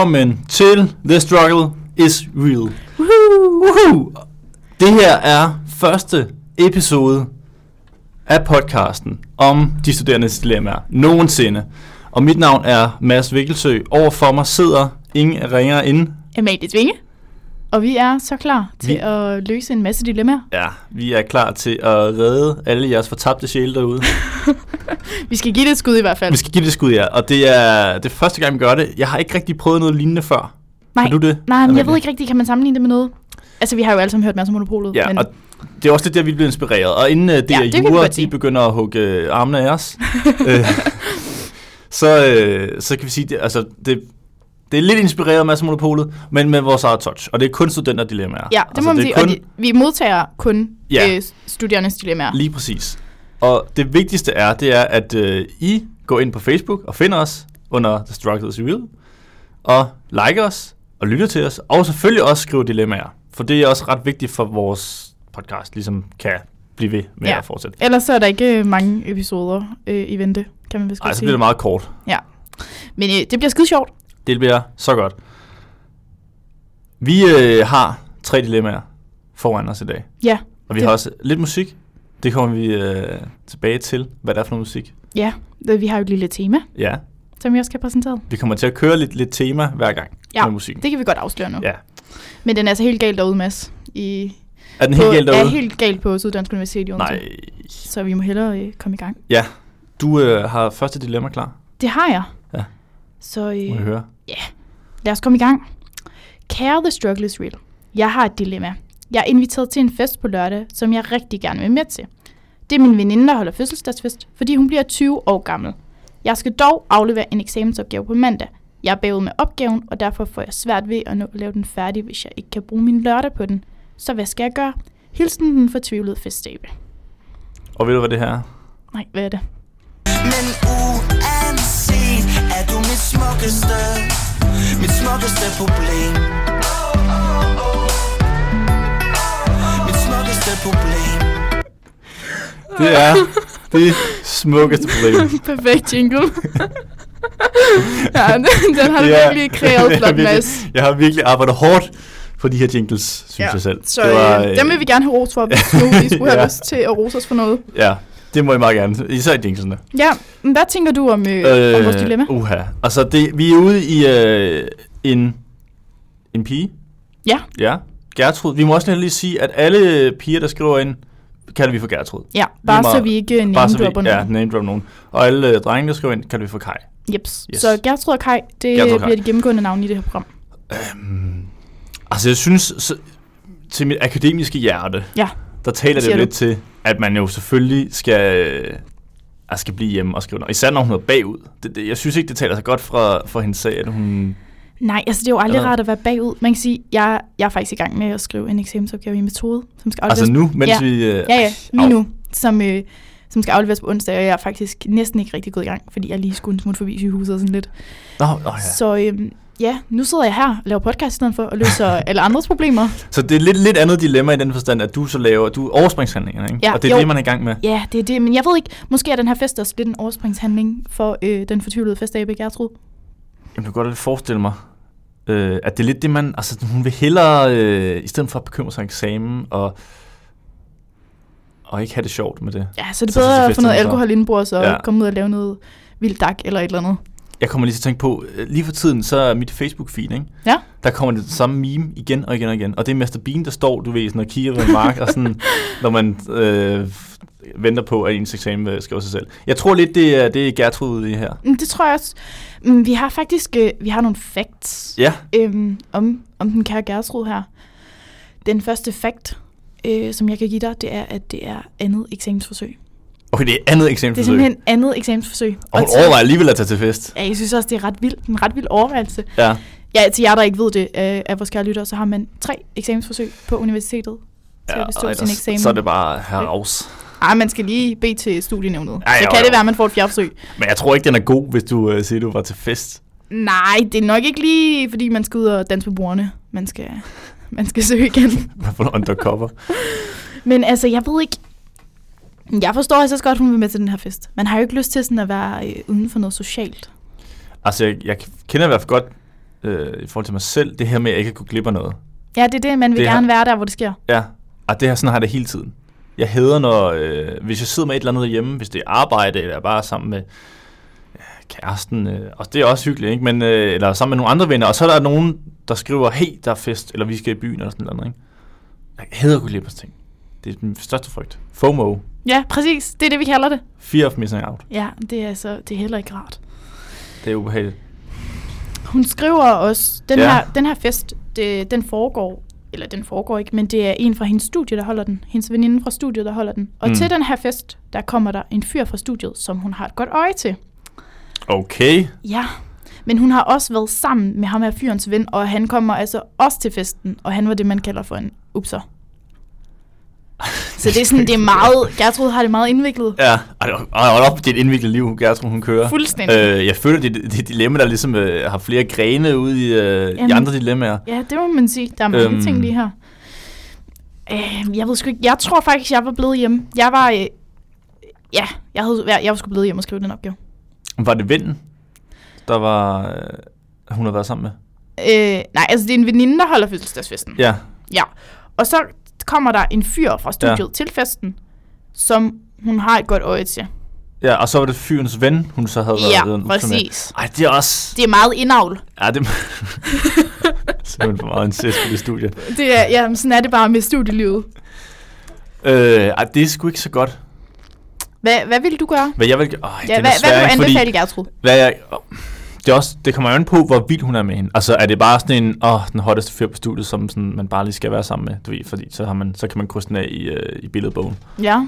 Velkommen til The Struggle is Real. Woohoo! Det her er første episode af podcasten om de studerendes dilemmaer nogensinde. Og mit navn er Mads Vikkelsø. Overfor mig sidder ingen ringer ind. Amalie Tvinge. Og vi er så klar til Vi- at løse en masse dilemmaer. Ja, vi er klar til at redde alle jeres fortabte sjæle derude. Vi skal give det et skud i hvert fald. Vi skal give det et skud, ja. Og det er det er første gang, vi gør det. Jeg har ikke rigtig prøvet noget lignende før. Nej, Har du det? nej, men jeg ved ikke rigtigt, kan man sammenligne det med noget? Altså, vi har jo alle sammen hørt masser af Monopolet. Ja, men og det er også det der, vi bliver inspireret. Og inden uh, det Ja, er jura, de begynder at hugge øh, armene af os, øh, så, øh, så kan vi sige, det, altså, det, det er lidt inspireret af Mads Monopolet, men med vores eget touch. Og det er kun studenter-dilemmaer. ja, det må altså, man det sige. kun, de, vi modtager kun Ja. ja. øh, studerendes dilemmaer. Lige præcis. Og det vigtigste er, det er, at øh, I går ind på Facebook og finder os under The Struggle is Real, og like os, og lytter til os, og selvfølgelig også skrive dilemmaer. For det er også ret vigtigt for vores podcast, ligesom kan blive ved med Ja. at fortsætte. Ellers så er der ikke øh, mange episoder øh, i vente, kan man vist Ej, så bliver det meget kort. Men øh, det bliver skide sjovt. Det bliver så godt. Vi øh, har tre dilemmaer foran os i dag. Ja, Og vi Det- har også lidt musik. Det kommer vi øh, tilbage til, hvad det er for noget musik. ja. Øh, Vi har jo et lille tema, Ja, som vi også kan præsentere. vi kommer til at køre lidt, lidt tema hver gang Ja, med musikken. Det kan vi godt afsløre nu. Ja. Men den er altså helt galt derude, Mads. I, Er den på, helt galt er derude? helt galt på Syddansk Universitet i. Nej. Så vi må hellere øh, komme i gang. Ja, du øh, har første dilemma klar. Det har jeg. Ja. Så Må jeg øh, høre. lad os komme i gang. Kære The Struggle is Real. Jeg har et dilemma. Jeg er inviteret til en fest på lørdag, som jeg rigtig gerne vil med til. Det er min veninde, der holder fødselsdagsfest, fordi hun bliver 20 år gammel. Jeg skal dog aflevere en eksamensopgave på mandag. Jeg er bagud med opgaven, og derfor får jeg svært ved at nå at lave den færdig, hvis jeg ikke kan bruge min lørdag på den. Så hvad skal jeg gøre? Hilsen den fortvivlede feststabe. Og ved du, hvad det her er? Nej, hvad er det? Men uanset er du mit smukkeste Mit smukkeste problem Mit smukkeste problem Det er det smukkeste problem. Perfekt jingle. ja, den, den har du er- virkelig kreeret jeg flot, har virkelig- Mads. Jeg har virkelig arbejdet hårdt på de her jingles, synes Ja, jeg selv. Så det var, øh, dem vil vi gerne have ros for, hvis nu vi skulle have Ja. lyst til at rose os for noget. Ja, det må I meget gerne. Især i jinglesene. Ja, men hvad tænker du om, øh, om vores dilemma? Uha. Altså, det, vi er ude i øh, en, en pige. Ja. Ja. Gertrud. Vi må også lige sige, at alle piger, der skriver ind, kalder vi for Gertrud. Ja, bare meget- så vi ikke vi, name-dropper ja, nogen. name drop nogen. Og alle øh, drenge, der skriver ind, kalder vi for Kai. Jeps. Yes. Så Gertrud og Kai, det Gertrud og Kai. bliver de gennemgående navne i det her program. Øhm, altså, jeg synes, så, til mit akademiske hjerte, Ja. der taler det jo lidt til, at man jo selvfølgelig skal, øh, altså skal blive hjemme og skrive noget. Især når hun er bagud. Det, det, jeg synes ikke, det taler så godt for, for hendes sag, at hun... Nej, altså det er jo aldrig rart at være bagud. Man kan sige, jeg, jeg er faktisk i gang med at skrive en eksamensopgave i metode, som skal afleveres Altså nu, mens Ja. vi... Øh, Ja, ja, lige nu, som, øh, som skal afleveres på onsdag, og jeg er faktisk næsten ikke rigtig gået i gang, fordi jeg lige skulle en smut forbi sygehuset og sådan lidt. Nå, nå, ja. Så øhm, ja, nu sidder jeg her og laver podcast i stedet for, og løser alle andres problemer. Så det er lidt, lidt andet dilemma i den forstand, at du så laver du overspringshandlinger, ikke? Ja, og det er jo. det, man er i gang med. Ja, det er det, men jeg ved ikke, måske er den her fest også lidt en overspringshandling for øh, den fortvivlede festabe Gertrud. Jamen, du kan godt forestille mig, øh, at det er lidt det, man... Altså, hun vil hellere, øh, i stedet for at bekymre sig om eksamen, og, og ikke have det sjovt med det. Ja, så er det Så til bedre at få noget alkohol indenbords og ja. komme ud og lave noget vildt dak eller et eller andet. Jeg kommer lige til at tænke på, øh, lige for tiden, så er mit Facebook-feed, ikke? Ja. Der kommer det samme meme igen og igen og igen. Og det er Mr. Bean, der står, du ved, sådan og kigger på en mark, og sådan, når man øh, venter på, at ens eksamen øh, skriver sig selv. Jeg tror lidt, det er, det er Gertrud i her. Mm, Det tror jeg også. Mm, Vi har faktisk øh, vi har nogle facts Ja, øhm, om, om den kære Gertrud her. Den første fact, øh, som jeg kan give dig, det er, at det er andet eksamensforsøg. Okay, det er andet Det er eksamensforsøg. simpelthen andet eksamensforsøg. Og hun til- overvejer alligevel at tage til fest. Ja, jeg synes også, det er ret vildt. En ret vild overvejelse. Ja. Ja, til jer, der ikke ved det øh, af vores kære lyttere, så har man tre eksamensforsøg på universitetet til at bestå og sin eksamen. Så er det bare heraus. Ej, man skal lige bede til studienævnet. Ja, så jo, kan jo. det være, at man får et fjerde forsøg. Men jeg tror ikke, den er god, hvis du øh, siger, at du var til fest. Nej, det er nok ikke lige, fordi man skal ud og danse på bordene. Man skal, man skal søge igen. På en undercover. Men altså, jeg ved ikke... Jeg forstår altså godt, hun vil med til den her fest. Man har jo ikke lyst til sådan at være øh, uden for noget socialt. Altså, jeg, jeg kender i hvert fald godt, øh, i forhold til mig selv, det her med, at jeg ikke kan gå glip af noget. Ja, det er det, man vil Det gerne være der, hvor det sker. Ja, og det her, sådan har jeg det hele tiden. Jeg hader, når, øh, hvis jeg sidder med et eller andet hjemme, hvis det er arbejde, eller bare sammen med ja, kæresten, øh, og det er også hyggeligt, ikke? Men, øh, eller sammen med nogle andre venner, og så er der nogen, der skriver, hey, der er fest, eller vi skal i byen, eller sådan noget, ikke? Jeg hader at gå glip af ting. Det er den største frygt. FOMO. Ja, præcis. Det er det, vi kalder det. Fear of missing out. Ja, det er, altså, det er heller ikke rart. Det er ubehageligt. Hun skriver også, den, Ja. her, den her fest, det, den foregår, eller den foregår ikke, men det er en fra hendes studie, der holder den. Hendes veninde fra studiet, der holder den. Og mm. til den her fest, der kommer der en fyr fra studiet, som hun har et godt øje til. Okay. Ja, men hun har også været sammen med ham her fyrens ven, og han kommer altså også til festen, og han var det, man kalder for en upser. Så det er sådan, det er meget, Gertrud har det meget indviklet. Ja, hold op, det er et indviklet liv, Gertrud, hun kører. Fuldstændig. Øh, jeg føler, det, det er et dilemma, der ligesom øh, har flere grene ude i, øh, i andre dilemmaer. Ja, det må man sige. Der er mange Øhm. ting lige her. Øh, jeg ved sgu ikke. Jeg tror faktisk, jeg var blevet hjemme. Jeg var... Øh, ja, jeg, havde, jeg, jeg var sgu blevet hjemme og skrive den opgave. Var det vennen, der var, øh, hun har været sammen med? Øh, nej, altså det er en veninde, der holder fødselsdagsfesten. Ja, Ja. Og så kommer der en fyr fra studiet ja. til festen, som hun har et godt øje til. ja, og så var det fyrens ven, hun så havde Ja, været med. præcis. Ej, det er også... Det er meget indavl. Ja, det er simpelthen for meget incest i det studie. Det er, ja, men sådan er det bare med studielivet. Øh, ej, det er sgu ikke så godt. Hvad, hvad vil du gøre? Hvad jeg vil... Åh, Ja, den hvad, hvad vil du anbefale, Gertrud? Hvad jeg, åh, det, er også, det kommer jo an på, hvor vild hun er med hende. Altså, er det bare sådan en, åh, den hotteste fyr på studiet, som sådan, man bare lige skal være sammen med, du ved, fordi så, har man, så kan man krydse den af i, øh, i billedbogen. Ja,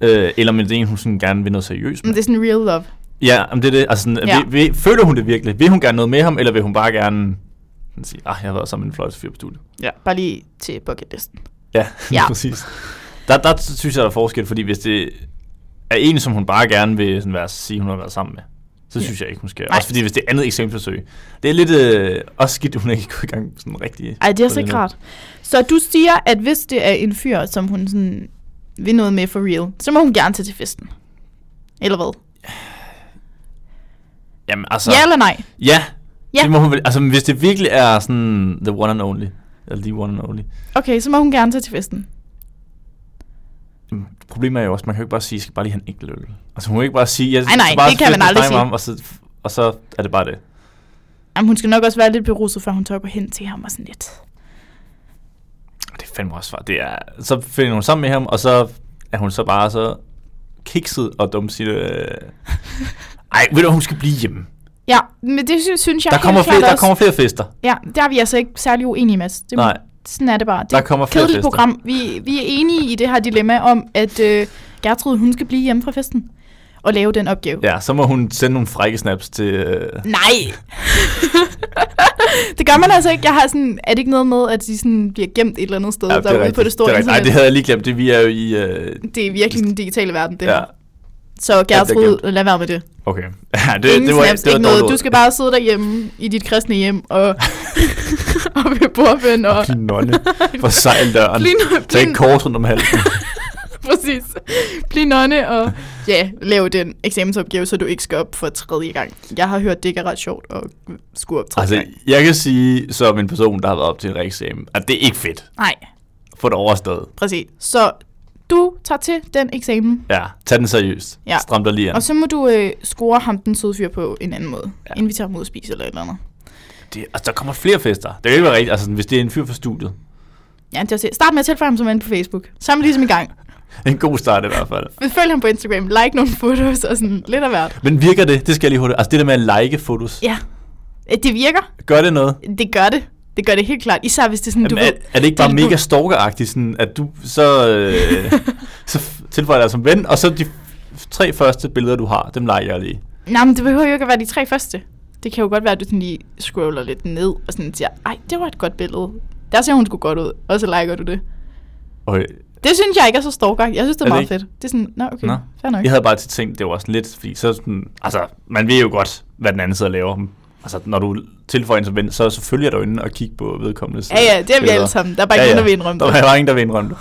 Øh, eller med det en, hun sådan gerne vil noget seriøst men med. det er sådan real love. Ja, om det er det. Altså, sådan, Ja. vil, vil, føler hun det virkelig? Vil hun gerne noget med ham, eller vil hun bare gerne sådan sige, ah, jeg har været sammen med en flot fyr på studiet? Ja. Bare lige til bucketlisten. Ja, Ja. præcis. Der, der synes jeg, der er forskel, fordi hvis det er en, som hun bare gerne vil sådan være, sige, hun har været sammen med, så Ja. synes jeg ikke, hun skal. Nej. Også fordi, hvis det er andet eksamensforsøg, det er lidt øh, også skidt, hun ikke gået i gang med sådan rigtig... Ej, det er så ikke rart. Så du siger, at hvis det er en fyr, som hun sådan vil noget med for real, så må hun gerne tage til festen. Eller hvad? Jamen, altså... Ja eller nej? Ja, Ja. det må hun altså hvis det virkelig er sådan the one and only, eller the one and only. Okay, så må hun gerne tage til festen. Problemet er jo også, man kan jo ikke bare sige, jeg skal bare lige have en enkelt øl. Altså hun kan ikke bare sige, jeg Ej, nej, skal bare det kan man aldrig sige. Mam, og, så, og så er det bare det. Jamen, hun skal nok også være lidt beruset, før hun tør gå hen til ham og sådan lidt. Det er fandme også svært. Det er, så finder hun sammen med ham, og så er hun så bare så kikset og dum siger, øh... ej, ved du, hun skal blive hjemme. Ja, men det synes, jeg Der kommer, flere, der også. kommer flere fester. Ja, der er vi altså ikke særlig uenige, Mads. Det, Nej. Sådan er det bare. Det Der er kommer et flere fester. program. Vi, vi er enige i det her dilemma om, at øh, Gertrud, hun skal blive hjemme fra festen og lave den opgave. Ja, så må hun sende nogle frække snaps til... Øh... Nej! det gør man altså ikke. Jeg har sådan, er det ikke noget med, at de sådan bliver gemt et eller andet sted Ja, er derude rigtigt. på det store det er rigtigt. Nej, internet? det havde jeg lige glemt. Det, vi er jo i... Øh... det er virkelig den digitale verden, det ja, her. Så er Gertrud, lad være med det. okay. Ja, det, Ingen det var, snaps, det var ikke noget. Du skal bare sidde derhjemme i dit kristne hjem og, og ved bordbøn og... Bliv nonne. For sejl døren. Bliv Tag et kors rundt om halsen. Præcis. Bliv nonne og ja, lav den eksamensopgave, så du ikke skal op for tredje gang. Jeg har hørt, det ikke er ret sjovt at skulle op tredje altså, gang. jeg kan sige, som en person, der har været op til en reeksamen, at det er ikke fedt. Nej, Få det overstået. præcis. Så du tager til den eksamen, Ja, tag den seriøst. Ja. Stram dig lige an. og så må du øh, score ham den søde fyr på en anden måde. Ja. Invitere ham ud at spise eller et eller andet. Det, altså, der kommer flere fester. Det kan ikke være rigtigt. Altså, hvis det er en fyr fra studiet. Ja, det er også- Start med at tilføje ham som ven på Facebook. Så er man ligesom i gang. En god start i hvert fald. Følg ham på Instagram, like nogle fotos og sådan lidt af hvert. Men virker det? Det skal jeg lige hurtigt. Altså det der med at like fotos. Ja, Øh, det virker. Gør det noget? Det gør det. Det gør det helt klart. Især hvis det er sådan, du Jamen, er, ved... er det ikke bare det mega stalkeragtigt, sådan, at du så, øh, så tilføjer dig som ven, og så de tre første billeder, du har, dem liker jeg lige. Nej, men det behøver jo ikke at være de tre første. Det kan jo godt være, at du sådan lige scroller lidt ned og sådan siger, ej, det var et godt billede. Der ser hun sgu godt ud, og så liker du det. Okay. Det synes jeg ikke er så stalker. Jeg synes, det er, Er det meget ikke? fedt. Det er sådan, nå okay, Nå. fair nok. Jeg havde bare til tænkt, det var sådan lidt, fordi så sådan, altså, man ved jo godt, hvad den anden sidder og laver. Altså, når du tilføjer en som ven, så, følger jeg dig inde og kigge på vedkommende. Ja, ja, det er vi alle sammen. Der er bare ikke nogen, der vil indrømme Der det. var bare ingen, der vil indrømme det.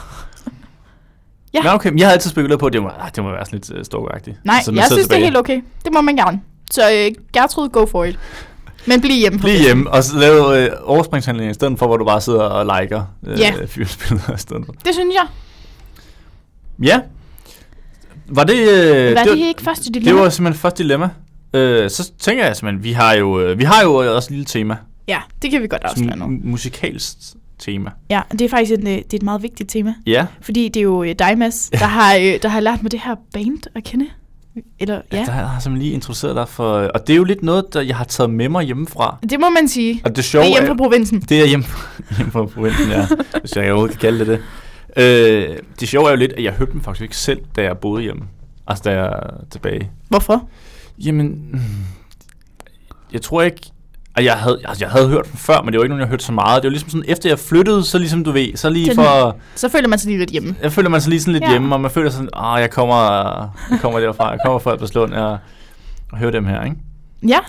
Ja. Nå, okay, men jeg havde altid spekuleret på, at det må, ah, det må være sådan lidt uh, stalkeragtigt. Nej, så man jeg synes, det er tilbage. helt okay. Det må man gerne. Så øh, Gertrud, go for it. Men bliv hjemme. Bliv hjemme, og så lave øh, overspringshandlinger i stedet for, hvor du bare sidder og liker øh, Ja. fyrbilleder i stedet for. Det synes jeg. Ja. Var det... Øh, Var det, det var, ikke første det dilemma? var simpelthen første dilemma. Øh, så tænker jeg simpelthen, vi har jo, øh, vi har jo også et lille tema. Ja, det kan vi godt afsløre nu. musikalsk tema. Ja, det er faktisk et, øh, det er et meget vigtigt tema. Ja, Fordi det er jo øh, dig, Mads, der har, der har lært mig det her band at kende. Eller, ja. ja, der har jeg simpelthen lige introduceret dig for... Og det er jo lidt noget, der jeg har taget med mig hjemmefra. det må man sige. Og det Det sjove er hjemme fra provinsen. Det er hjemme, hjemme fra provinsen, ja. hvis jeg overhovedet kan kalde det det. Øh, det sjove er jo lidt, at jeg hørte dem faktisk ikke selv, da jeg boede hjemme. Altså, da jeg er tilbage. Hvorfor? Jamen, jeg tror ikke... at Jeg havde, altså, jeg havde hørt dem før, men det var ikke nogen, jeg hørte så meget. Det var ligesom sådan, efter jeg flyttede, så ligesom du ved, så lige for... Så føler man sig lige lidt hjemme. Jeg føler man sig lige sådan lidt Ja. hjemme, og man føler sådan, ah, jeg kommer, jeg kommer derfra, jeg kommer fra Albertslund, og, og hører dem her, ikke? Ja,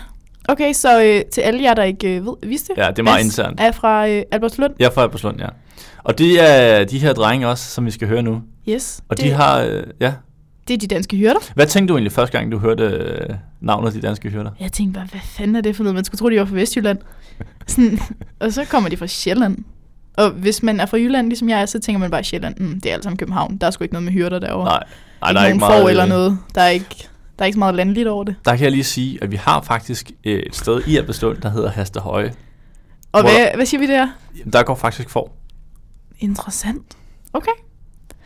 okay, så øh, til alle jer, der ikke øh, ved, vidste Ja, det er meget internt. er fra øh, Albertslund. Jeg er fra Albertslund, ja. Og det er de her drenge også, som vi skal høre nu. Yes, Og de har, øh, ja. Det er de danske hyrder. Hvad tænkte du egentlig første gang, du hørte øh, navnet de danske hyrder? Jeg tænkte bare, hvad fanden er det for noget? Man skulle tro, de var fra Vestjylland. Sådan, og så kommer de fra Sjælland. Og hvis man er fra Jylland, ligesom jeg er, så tænker man bare Sjælland. Mm, det er alt sammen København. Der er sgu ikke noget med hyrder derovre. Nej, nej ikke der er ikke meget. eller øh, noget. Der er ikke, der er ikke så meget landligt over det. Der kan jeg lige sige, at vi har faktisk øh, et sted i Albertslund, der hedder Hastehøje. Og hvad, hvad siger vi der? Der går faktisk for. Interessant. Okay.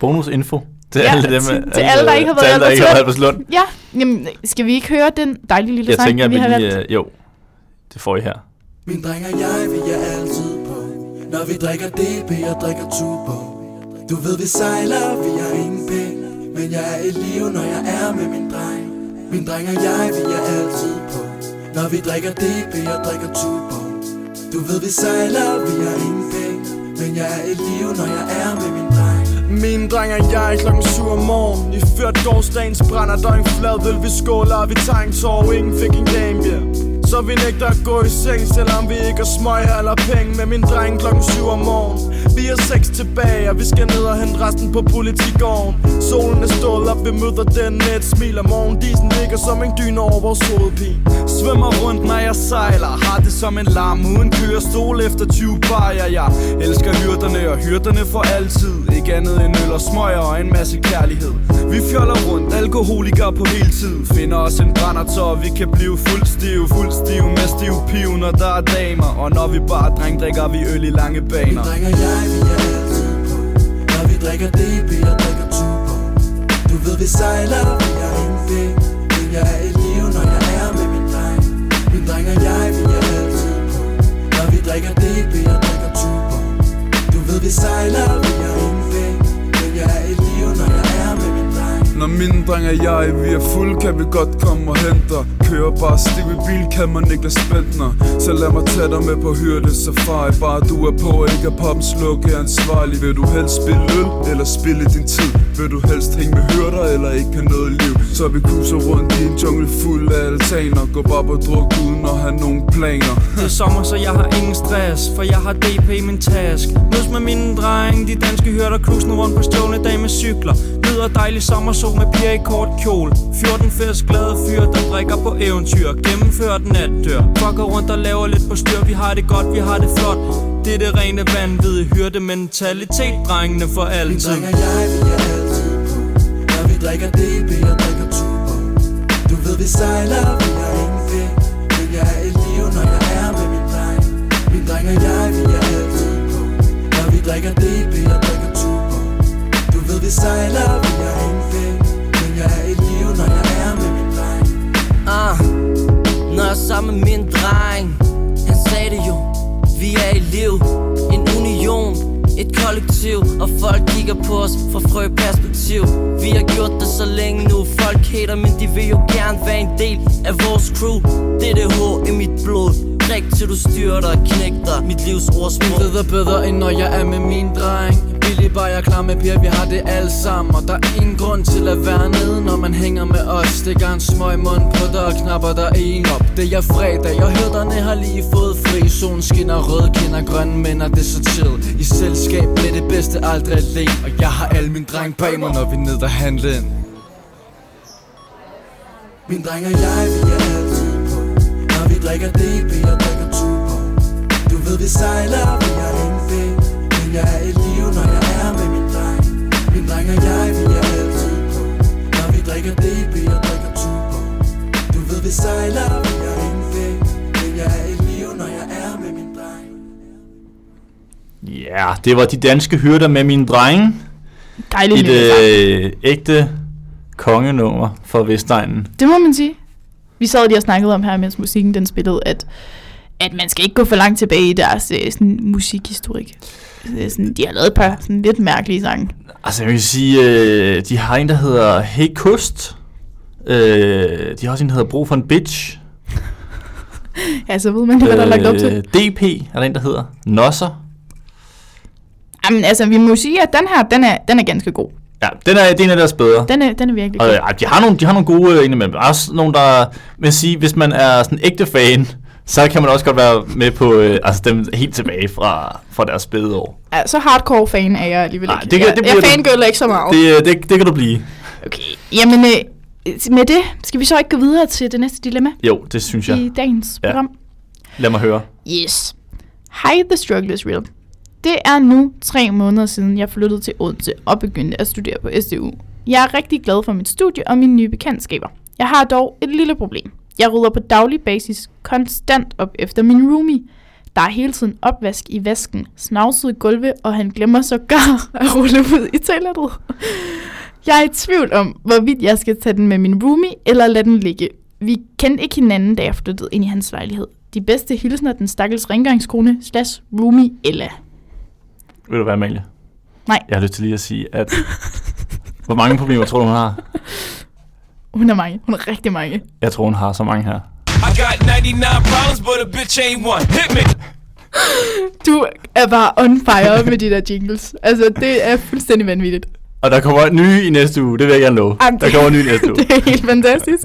Bonusinfo til Ja, alle dem. til- til alle, der ikke har været alle, der ikke har været Albertslund. Ja, jamen, skal vi ikke høre den dejlige lille Jeg sang, tænker, vi vi har lige... valgt? Øh, jo, det får I her. Min dreng og jeg, vi er altid på Når vi drikker DB og drikker Tubo Du ved, vi sejler, vi har ingen penge Men jeg er i live, når jeg er med min dreng Min dreng og jeg, vi er altid på Når vi drikker DB og drikker Tubo Du ved, vi sejler, vi har ingen penge Men jeg er i live, når jeg er med min dreng mine drenge og jeg klokken 7 om morgen I ført gårdsdagens brænder der en flad fladøl Vi skåler, og vi tager en tår Ingen fik en game, yeah. Så vi nægter at gå i seng Selvom vi ikke har smøg eller penge. Med min dreng klokken 7 om morgen Vi er seks tilbage Og vi skal ned og hente resten på politigården Solen er stået op, vi møder den med et smil om morgen Disen ligger som en dyne over vores hovedpine. Svømmer rundt, når jeg sejler. Har det som en larm uden kørestol efter 20 bajer Jeg elsker hyrderne, og hyrderne for altid. Ikke andet end øl og smøger og en masse kærlighed. Vi fjoller rundt, alkoholikere på hele tid Finder os en brænder så vi kan blive fuld stive Fuld stive med stiv piv, når der er damer. Og når vi bare dreng, drikker vi øl i lange baner. Vi drikker jeg, vi er altid på. Når vi drikker DB jeg drikker tuber Du ved, vi sejler, vi er en penge Men jeg er et liv, når jeg er med min dreng. Vi drikker jeg, vi er altid på. Når vi drikker DB jeg drikker tuber Du ved, vi sejler, vi en ingen Når mine dreng og jeg, vi er fuld, kan vi godt komme og hente dig. Kører bare stiv i bil, kan man ikke lade spændner Så lad mig tage dig med på hyrde safari Bare du er på, og ikke er poppen slukke ansvarlig Vil du helst spille øl, eller spille din tid? Vil du helst hænge med hyrder, eller ikke have noget liv? Så vi cruiser rundt i en jungle fuld af altaner. Går bare på druk uden at have nogen planer. Det er sommer, så jeg har ingen stress For jeg har DP i min task. Mødes med mine drenge De danske hørter krusende rundt på stjålne damecykler Nyder dejlig sommersol med piger i kort kjole 14 fisk glade fyre, der drikker på eventyr. Gennemført natdør Fucker rundt og laver lidt på styr. Vi har det godt, vi har det flot. Det er det rene vanvid Hørte mentalitet, drengene for Min altid. dreng og jeg, vi drikker DB jeg drikker tuber Du ved, vi sejler, vi har ingen penge Men jeg er i live, når jeg er med min dreng. Min dreng og jeg, vi er altid på. Når vi drikker DB jeg drikker tuber Du ved, vi sejler, vi har ingen penge Men jeg er i live, når jeg er med min dreng. Ah, når jeg er sammen med min dreng. Han sagde det jo. Vi er i live. Et kollektiv Og folk kigger på os fra frøperspektiv Vi har gjort det så længe nu. Folk hater, men de vil jo gerne være en del af vores crew. Det er det H i mit blod. Drik til du styrter og knægter Mit livs ordsprog. Intet er bedre end når jeg er med min dreng. Billy bare jeg klar med piger, vi har det alle sammen Og der er ingen grund til at være nede, når man hænger med os. Stikker en smøg mund på dig og knapper der en op. Det er fredag, og hørderne har lige fået fri. Solen skinner, røde kinder, grønne mænd og det er så chill. I selskab bliver det bedste aldrig alene Og jeg har alle mine dreng bag mig, når vi er nede og handle ind. Min dreng og jeg, vi er altid drikker DB og drikker tuber Du ved vi sejler, vi er en fed Men jeg er et min dreng og jeg, vi er altid på Når vi drikker DB og drikker Tuborg Du ved vi sejler, vi har ingen penge Men jeg er et liv, når jeg er med min dreng Ja, det var de danske hyrder med mine drenge. Dejligt Et øh, ægte kongenummer for Vestegnen. Det må man sige. Vi sad lige og snakkede om her, mens musikken den spillede, at, at man skal ikke gå for langt tilbage i deres øh, sådan, musikhistorik. Det er Sådan, de har lavet et par sådan, lidt mærkelige sange. Altså, jeg vil sige, øh, de har en, der hedder Hey Kust. Øh, de har også en, der hedder Brug for en Bitch. Ja, så ved man jo, hvad der er lagt op til. Øh, DP er der en, der hedder. Nosser. Jamen, altså, vi må sige, at den her, den er, den er ganske god. Ja, den er, det er en af deres bedre. Den er, den er virkelig Og, god. ja, de har nogle, de har nogle gode øh, indimellem. Der er også nogle, der vil sige, hvis man er sådan ægte fan, så kan man også godt være med på øh, altså dem helt tilbage fra, fra deres spæde år. Ja, så hardcore fan er jeg alligevel Nej, ikke. det kan- jeg, det jeg bliver du- fangirler ikke så meget. Det, øh, det, det kan du blive. Okay, jamen øh, med det skal vi så ikke gå videre til det næste dilemma Jo, det synes jeg. i dagens Ja. program. Lad mig høre. Yes. Hi, The Struggle is Real. Det er nu tre måneder siden, jeg flyttede til Odense og begyndte at studere på SDU. Jeg er rigtig glad for mit studie og mine nye bekendtskaber. Jeg har dog et lille problem. Jeg rydder på daglig basis konstant op efter min roomie. Der er hele tiden opvask i vasken, snavsede gulve, og han glemmer sågar at rulle ud i toilettet. Jeg er i tvivl om, hvorvidt jeg skal tage den med min roomie, eller lade den ligge. Vi kendte ikke hinanden, da jeg flyttede ind i hans lejlighed. De bedste hilsner den stakkels rengøringskone slash roomie Ella. Vil du være Amalie? Nej. Jeg har lyst til lige at sige, at... hvor mange problemer tror du, hun har? Hun er mange. Hun er rigtig mange. Jeg tror, hun har så mange her. I got 99 problems, but a bitch ain't one. Hit me. Du er bare on fire med de der jingles. Altså, det er fuldstændig vanvittigt. Og der kommer nye i næste uge, det vil jeg gerne love. Jamen, Der kommer nye i næste uge. det er helt fantastisk.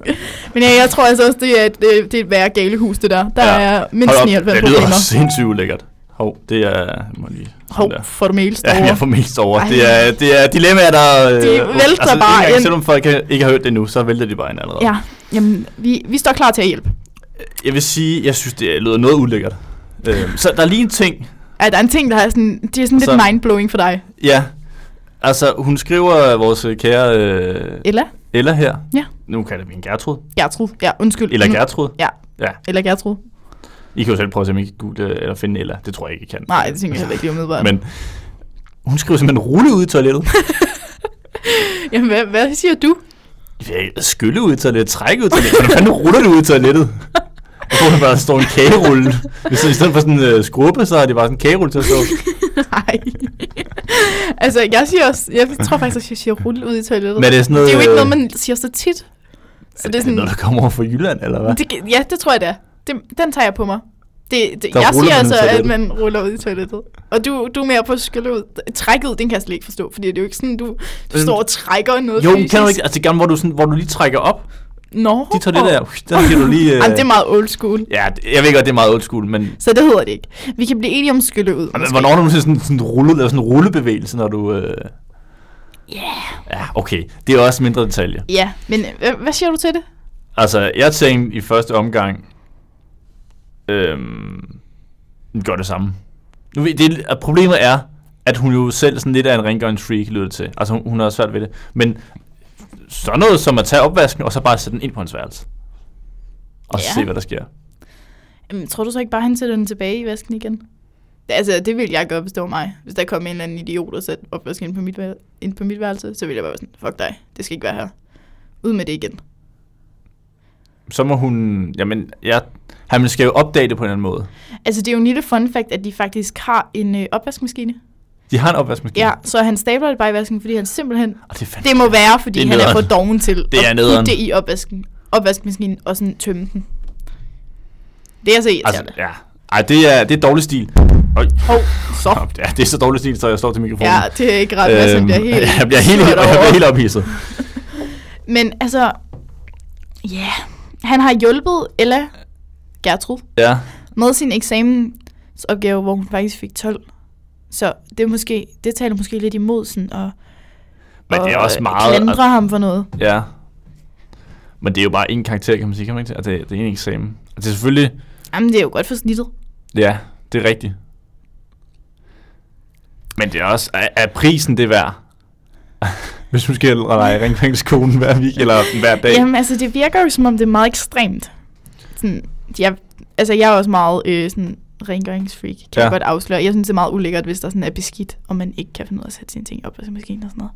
Men ja, jeg tror altså også, det er et, det er- det er et værre galehus, det der. Der Ja. er mindst Hold op, 99 Det lyder problemer. sindssygt ulækkert. Hov, det er... Jeg må lige... Hov, der. får du mails Ja, derovre? jeg får over. Ej. Det er, det er dilemmaer, der... øh, De vælter bare ikke engang, ind. Selvom folk ikke har hørt det nu, så vælter de bare ind allerede. Ja, jamen, vi, vi står klar til at hjælpe. Jeg vil sige, jeg synes, det lyder noget ulækkert. Øhm, så der er lige en ting. Ja, der er en ting, der er sådan, det er sådan lidt Så- mindblowing for dig. Ja, altså hun skriver øh, vores øh, kære øh, Ella? Ella her. Ja. Nu kalder vi en Gertrud. Gertrud. Ja, undskyld. Eller Gertrud. Ja. Ja. Eller Gertrud. I kan jo selv prøve at se, om I kan google eller finde Ella. Det tror jeg ikke, I kan. Nej, det tænker jeg heller ikke lige umiddelbart. Men hun skriver simpelthen rulle ud i toilettet. Jamen, hvad, hvad siger du? Skylle ud i toilettet, trække ud i toilettet. Hvordan fanden ruller du ud i toilettet? Og hvor der bare står en kagerulle. Hvis i stedet for sådan en uh, skrubbe, så har de bare sådan en kagerulle til at stå. Nej. altså, jeg siger også, jeg tror faktisk, at jeg siger rulle ud i toilettet. Men er det sådan noget, det er jo ikke øh, noget, man siger så tit. Så det er Er det sådan, noget, der kommer over fra Jylland, eller hvad? det, ja, det tror jeg, det er. Det, den tager jeg på mig. Det, det, Der jeg siger altså, at man ruller ud i toilettet. Og du, du er mere på at skylle ud. Den kan jeg slet ikke forstå, fordi det er jo ikke sådan, du, du står og trækker noget Jo, fysisk. kan du ikke? Altså det gamle, hvor du, sådan, hvor du lige trækker op. Nå. De toiletter der, der giver du lige... Uh, Jamen, det er meget old school. Ja, det- jeg ved godt, det er meget old school, men... Så det hedder det ikke. Vi kan blive enige om skylle ud. Men måske. hvornår har du sådan, sådan, rulle, laver sådan en rullebevægelse, når du... Øh... Ja. Ja, okay. Det er også mindre detalje. Ja, men øh, hvad siger du til det? Altså, jeg tænkte i første omgang... Øhm, gør det samme. Nu, det, at problemet er, at hun jo selv sådan lidt er en rengøringsfreak, lyder det til. Altså, hun, hun har svært ved det. Men sådan noget som at tage opvasken, og så bare sætte den ind på hans værelse. Og Ja. se, hvad der sker. Jamen, tror du så ikke bare, han sætter den tilbage i vasken igen? Altså, det vil jeg det var mig. Hvis der kom en eller anden idiot og satte opvasken ind på mit, ind på mit værelse, så ville jeg bare være sådan, fuck dig, det skal ikke være her. Ud med det igen. Så må hun... Jamen, ja, han skal jo opdage det på en eller anden måde. Altså, det er jo en lille fun fact, at de faktisk har en øh, opvaskemaskine. De har en opvaskemaskine. Ja, så han stabler det bare i vasken, fordi han simpelthen... Og det, er fandme, Det må være, fordi Det er han er for doven til Det er at nederen. putte det i opvasken, opvaskemaskinen og sådan tømme den. Det er altså irriterende. altså, ja. Ej, det er, det er dårlig stil. Øj. Hov, så. Ja, det er så dårlig stil, så jeg står til mikrofonen. Ja, det er ikke ret, øhm, jeg bliver helt... jeg bliver helt, jeg bliver helt ophidset. Men altså, ja, yeah. han har hjulpet Ella Gertrud Ja. med sin eksamensopgave, hvor hun faktisk fik 12. Så det, er måske, det taler måske lidt imod sådan at, Men det er at, også meget... klandre ham for noget. Ja. Men det er jo bare en karakter, kan man sige, kan man ikke? Altså, det, det er en eksamen. Altså, det er selvfølgelig... Jamen, det er jo godt for snittet. Ja, det er rigtigt. Men det er også, er, er prisen det værd? Hvis du skal lege rengøringskonen hver week, eller hver dag. Jamen, altså, det virker jo som om, det er meget ekstremt. Sådan, jeg, altså, jeg er også meget øh, sådan, rengøringsfreak, kan ja. Jeg godt afsløre. Jeg synes, det er meget ulækkert, hvis der sådan er beskidt, og man ikke kan finde ud af at sætte sine ting op på sin maskine og sådan noget.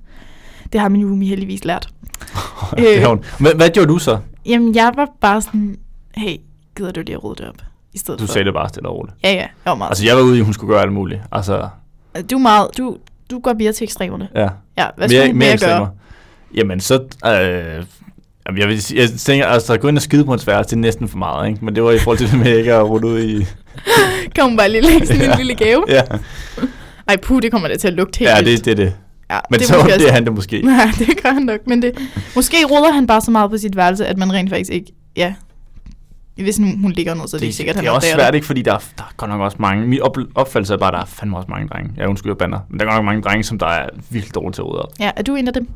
Det har min roomie heldigvis lært. det har hun. Hvad, hvad gjorde du så? Jamen, jeg var bare sådan, hey, gider du lige at rydde det op? I stedet Du for. sagde det bare stille og roligt. Ja, ja, jeg var meget. Altså, jeg var ude i, at hun skulle gøre alt muligt. Altså, Du er meget, du, du går mere til ekstremerne. ja. Ja, hvad skal mere, mere gøre? ekstremer. Jamen, så... Øh, jamen, jeg, vil, jeg tænker, altså, at gå ind og skide på en sværelse, det er næsten for meget, ikke? Men det var i forhold til det med ikke at rute ud i... Hun bare lige lægge sådan en Ja. lille gave? Ja, Ej, puh, det kommer da til at lugte helt ja vildt. det, det er det. Ja, Men det så det også- er han det måske. Nej, det gør han nok, men det... Måske ruller han bare så meget på sit værelse, at man rent faktisk ikke... Ja, hvis nu hun ligger ned, så er det, ikke sikkert, det han er også svært, ikke? Fordi der er, der er godt nok også mange... Min op, opfattelse er bare, at der er fandme også mange drenge. Jeg bander. Men der er godt nok mange drenge, som der er virkelig dårlige til at rydde op. Ja, er du en af dem?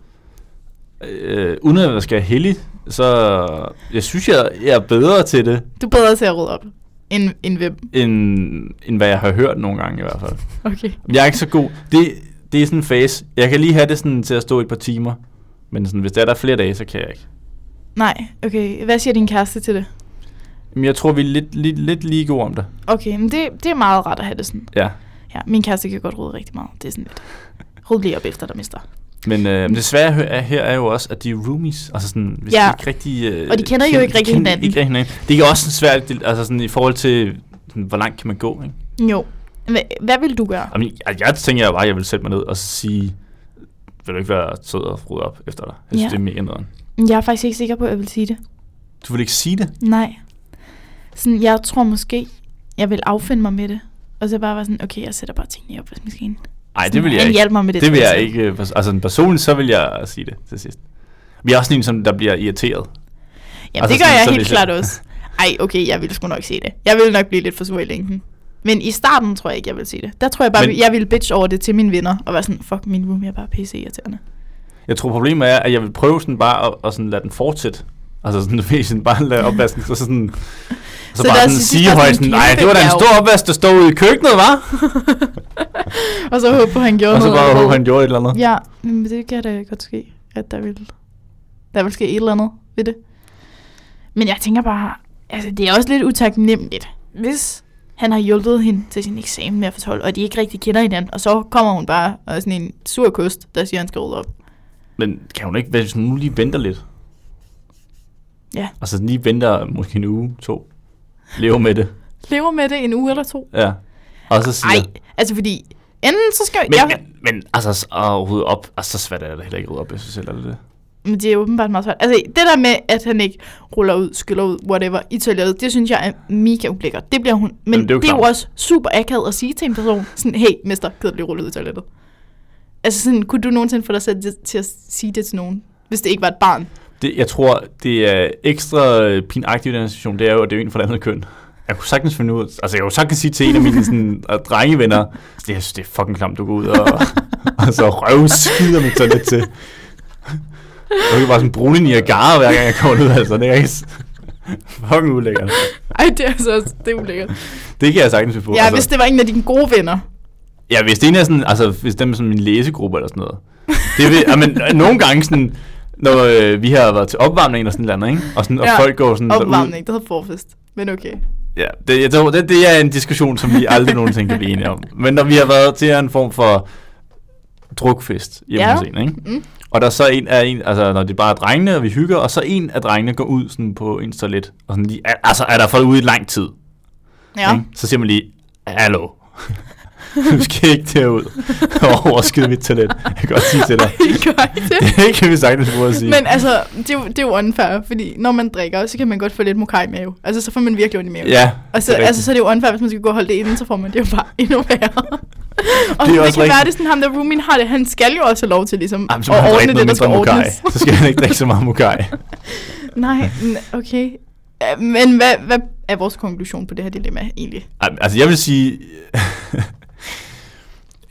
Øh, uden at jeg skal heldig, så... Jeg synes, jeg, jeg er bedre til det, Du er bedre til at rydde op, end, end hvem? end, end hvad jeg har hørt nogle gange i hvert fald. Okay. Jeg er ikke så god. Det, det er sådan en phase. Jeg kan lige have det sådan til at stå et par timer. Men sådan, hvis det er der flere dage, så kan jeg ikke. Nej, okay. Hvad siger din kæreste til det? Men jeg tror, vi er lidt, lidt, lidt lige gode om det. Okay, men det, det er meget rart at have det sådan. Ja. Ja, min kæreste kan godt rydde rigtig meget. Det er sådan lidt... Ryd lige op efter dig, mister. Men øh, det svære er, her er jo også, at de er roomies. Altså sådan, hvis Ja. de ikke rigtig... Øh, Og de kender jo ikke rigtig hinanden. Ikke hinanden. Det er også svært, altså sådan, i forhold til, sådan, hvor langt kan man gå, ikke? Jo. Hvad, vil du gøre? Jamen, jeg, jeg tænker bare, at jeg vil sætte mig ned og sige, vil du ikke være sød og rydde op efter dig? Jeg synes, Ja. det er mega nederen. Jeg er faktisk ikke sikker på, at jeg vil sige det. Du vil ikke sige det? Nej. Sådan, jeg tror måske, jeg vil affinde mig med det. Og så bare være sådan, okay, jeg sætter bare tingene i opvaskemaskinen. Nej, det vil jeg Han ikke. mig med det, Det vil jeg selv. ikke. øh, Altså personligt, så vil jeg sige det til sidst. Vi er også sådan en, som der bliver irriteret. Jamen, Altså altså, det gør sådan- jeg så helt hvis jeg- klart også. Ej, okay, jeg vil sgu nok sige det. Jeg vil nok blive lidt for sur i længden. Men i starten tror jeg ikke, jeg vil sige det. Der tror jeg bare, Men- jeg ville bitch over det til mine venner. Og være sådan, fuck, min roomie er bare pisse irriterende. Jeg tror, problemet er, at jeg vil prøve sådan bare at, at sådan lade den fortsætte. Altså sådan, du ved, sådan bare lade opvasken, så sådan... Så, Så bare er sådan sige bare højt sådan nej, det var da en bjerg." stor opvask, der stod ude i køkkenet, var? Og så håber han gjorde Og så noget. bare andet. håbe, han gjorde et eller andet. Ja, men det kan da godt ske, at der vil, der vil ske et eller andet ved det. Men jeg tænker bare, altså det er også lidt utaknemmeligt, hvis han har hjulpet hende til sin eksamen med at fortolde, og de ikke rigtig kender hinanden, og så kommer hun bare og er sådan en sur kost, der siger, at han skal rydde op. Men kan hun ikke, hvis hun nu lige venter lidt? Ja. Altså lige venter måske en uge, to. Lever med det. Lever med det en uge eller to. Ja. Og så siger... Nej, altså fordi, enten så skal Men, jeg... men, men altså at rydde op, altså så svært er det heller ikke at rydde op, jeg synes heller det. Men det er åbenbart meget svært. Altså, det der med, at han ikke ruller ud, skyller ud, whatever, i toilettet, det synes jeg er mega ulækkert. Det bliver hun. Men Jamen, det er jo det er jo også super akavet at sige til en person, sådan, hey, mester, gider du lige rulle ud i toilettet? Altså sådan, kunne du nogensinde få dig selv til at sige det til nogen, hvis det ikke var et barn? Det. Jeg tror, det er ekstra øh, pinagtigt i den her situation, det er jo, at det er jo en fra det andet køn. Jeg kunne sagtens finde ud, altså jeg kunne sagtens sige til en af mine sådan, øh, drengevenner, det, jeg synes, det er fucking klamt, du går ud og, og så røvskider mit toilet til. Jeg kan bare sådan brune Niagara, hver gang jeg kommer ud, altså det er ikke fucking ulækkert. Ej, det er altså også, det er ulækkert. Det kan jeg sagtens på. Ja, hvis det var en af dine gode venner. Ja, hvis det er en af sådan, altså hvis dem er sådan min læsegruppe eller sådan noget. Det vil, ja, men øh, nogle gange sådan, når øh, vi har været til opvarmning eller sådan et eller andet, ikke? Og, sådan, og Ja, folk går sådan derud. Opvarmning, det hedder forfest. Men okay. Ja, det, jeg tror, det, det er en diskussion, som vi aldrig nogensinde kan blive enige om. Men når vi har været til en form for drukfest hjemme Ja. hos en, ikke? Mm. Og der så en af en, altså når det bare er drengene, og vi hygger, og så en af drengene går ud sådan på en toilet, og sådan lige, al- altså er der folk ude i lang tid, Ja. ikke? så siger man lige, hallo, du skal ikke derud og overskyde mit toilet. Jeg kan godt sige til dig. Gør I det? Det kan vi sagtens prøve at sige. Men altså, det er, jo, det er jo unfair, fordi når man drikker, så kan man godt få lidt mokai i mave. Altså, så får man virkelig ondt i maven. ja, Og så, det er altså, så er det jo unfair, hvis man skal gå og holde det inde, så får man det jo bare endnu værre. og Det er det kan være, det sådan, ham der roomien har det. Han skal jo også have lov til ligesom, Jamen, så at ordne det, der skal mokai. ordnes. Så skal han ikke drikke så meget mokai. Nej, okay. Men hvad, hvad er vores konklusion på det her dilemma egentlig? Ej, Altså, jeg vil sige...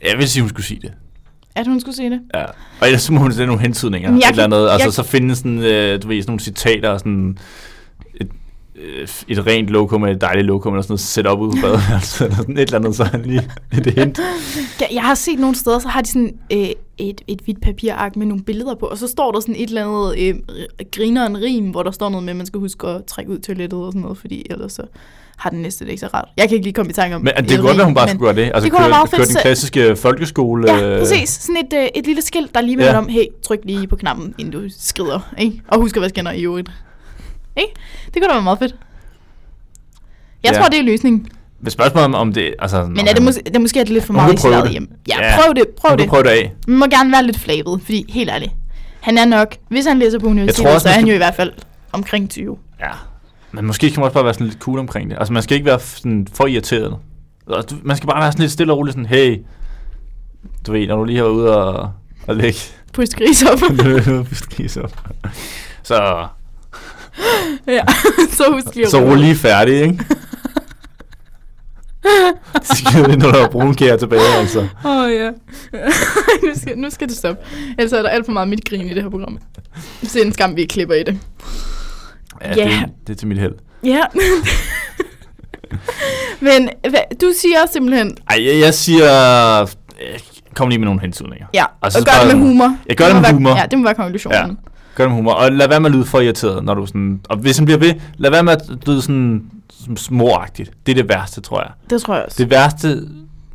jeg vil sige, hun skulle sige det. At hun skulle se det? Ja. Og ellers må hun sætte nogle hentydninger. Men Et jeg eller andet. Altså, jeg- så finde sådan, øh, du ved, sådan nogle citater og sådan... Et, øh, et rent lokum med et dejligt lokum, eller sådan noget, sæt op ude på badeværelset, eller sådan et eller andet, så han lige et hint. Ja, jeg har set nogle steder, så har de sådan øh, et, et hvidt papirark med nogle billeder på, og så står der sådan et eller andet øh, griner en rim, hvor der står noget med, at man skal huske at trække ud toilettet og sådan noget, fordi ellers så har den næste det ikke så rart. Jeg kan ikke lige komme i tanke om Men det kunne godt være, hun bare skulle gøre det. Altså det køre, meget køre den klassiske folkeskole. Ja, øh, præcis. Sådan et, øh, et lille skilt, der lige Ja. med om, hey, tryk lige på knappen, inden du skrider. Ikke? Og husk at vaske hænder i øvrigt. Ikke? Det kunne da være meget fedt. Jeg Ja. tror, det er løsningen. Men spørgsmålet om, om det... Altså, Men er det, mås- det er måske er det lidt for meget isoleret det. hjem. Ja, Ja, prøv det. Prøv det. prøve det af. Man må gerne være lidt flavet, fordi helt ærligt. Han er nok, hvis han læser på universitetet, så er han jo i hvert fald omkring 20. Ja. Men måske kan man også bare være sådan lidt cool omkring det. Altså, man skal ikke være sådan for irriteret. Man skal bare være sådan lidt stille og roligt sådan, hey, du ved, når du lige har været ude og, og lægge Puste gris op. gris op. Så, ja, så husk lige så roe. rul lige færdig, ikke? Vi, når der er brunkager tilbage, altså. Åh oh, ja. nu, skal, nu skal det stoppe. Ellers er der alt for meget mit grin i det her program. Det er en skam, vi klipper i det. Ja, Ja. det, det er til mit held. Ja. Men hvad, du siger simpelthen, Ej, jeg, jeg siger... øh, Kom lige med nogle hensydninger. ja, Altså, og gør det med humor. Jeg gør det må med være, humor. Ja, det må være konklusionen. Ja. Gør det med humor. Og lad være med at lyde for irriteret, når du sådan... Og hvis han bliver ved, lad være med at lyde sådan som smoragtigt. Det er det værste, tror jeg. Det tror jeg også. Det værste,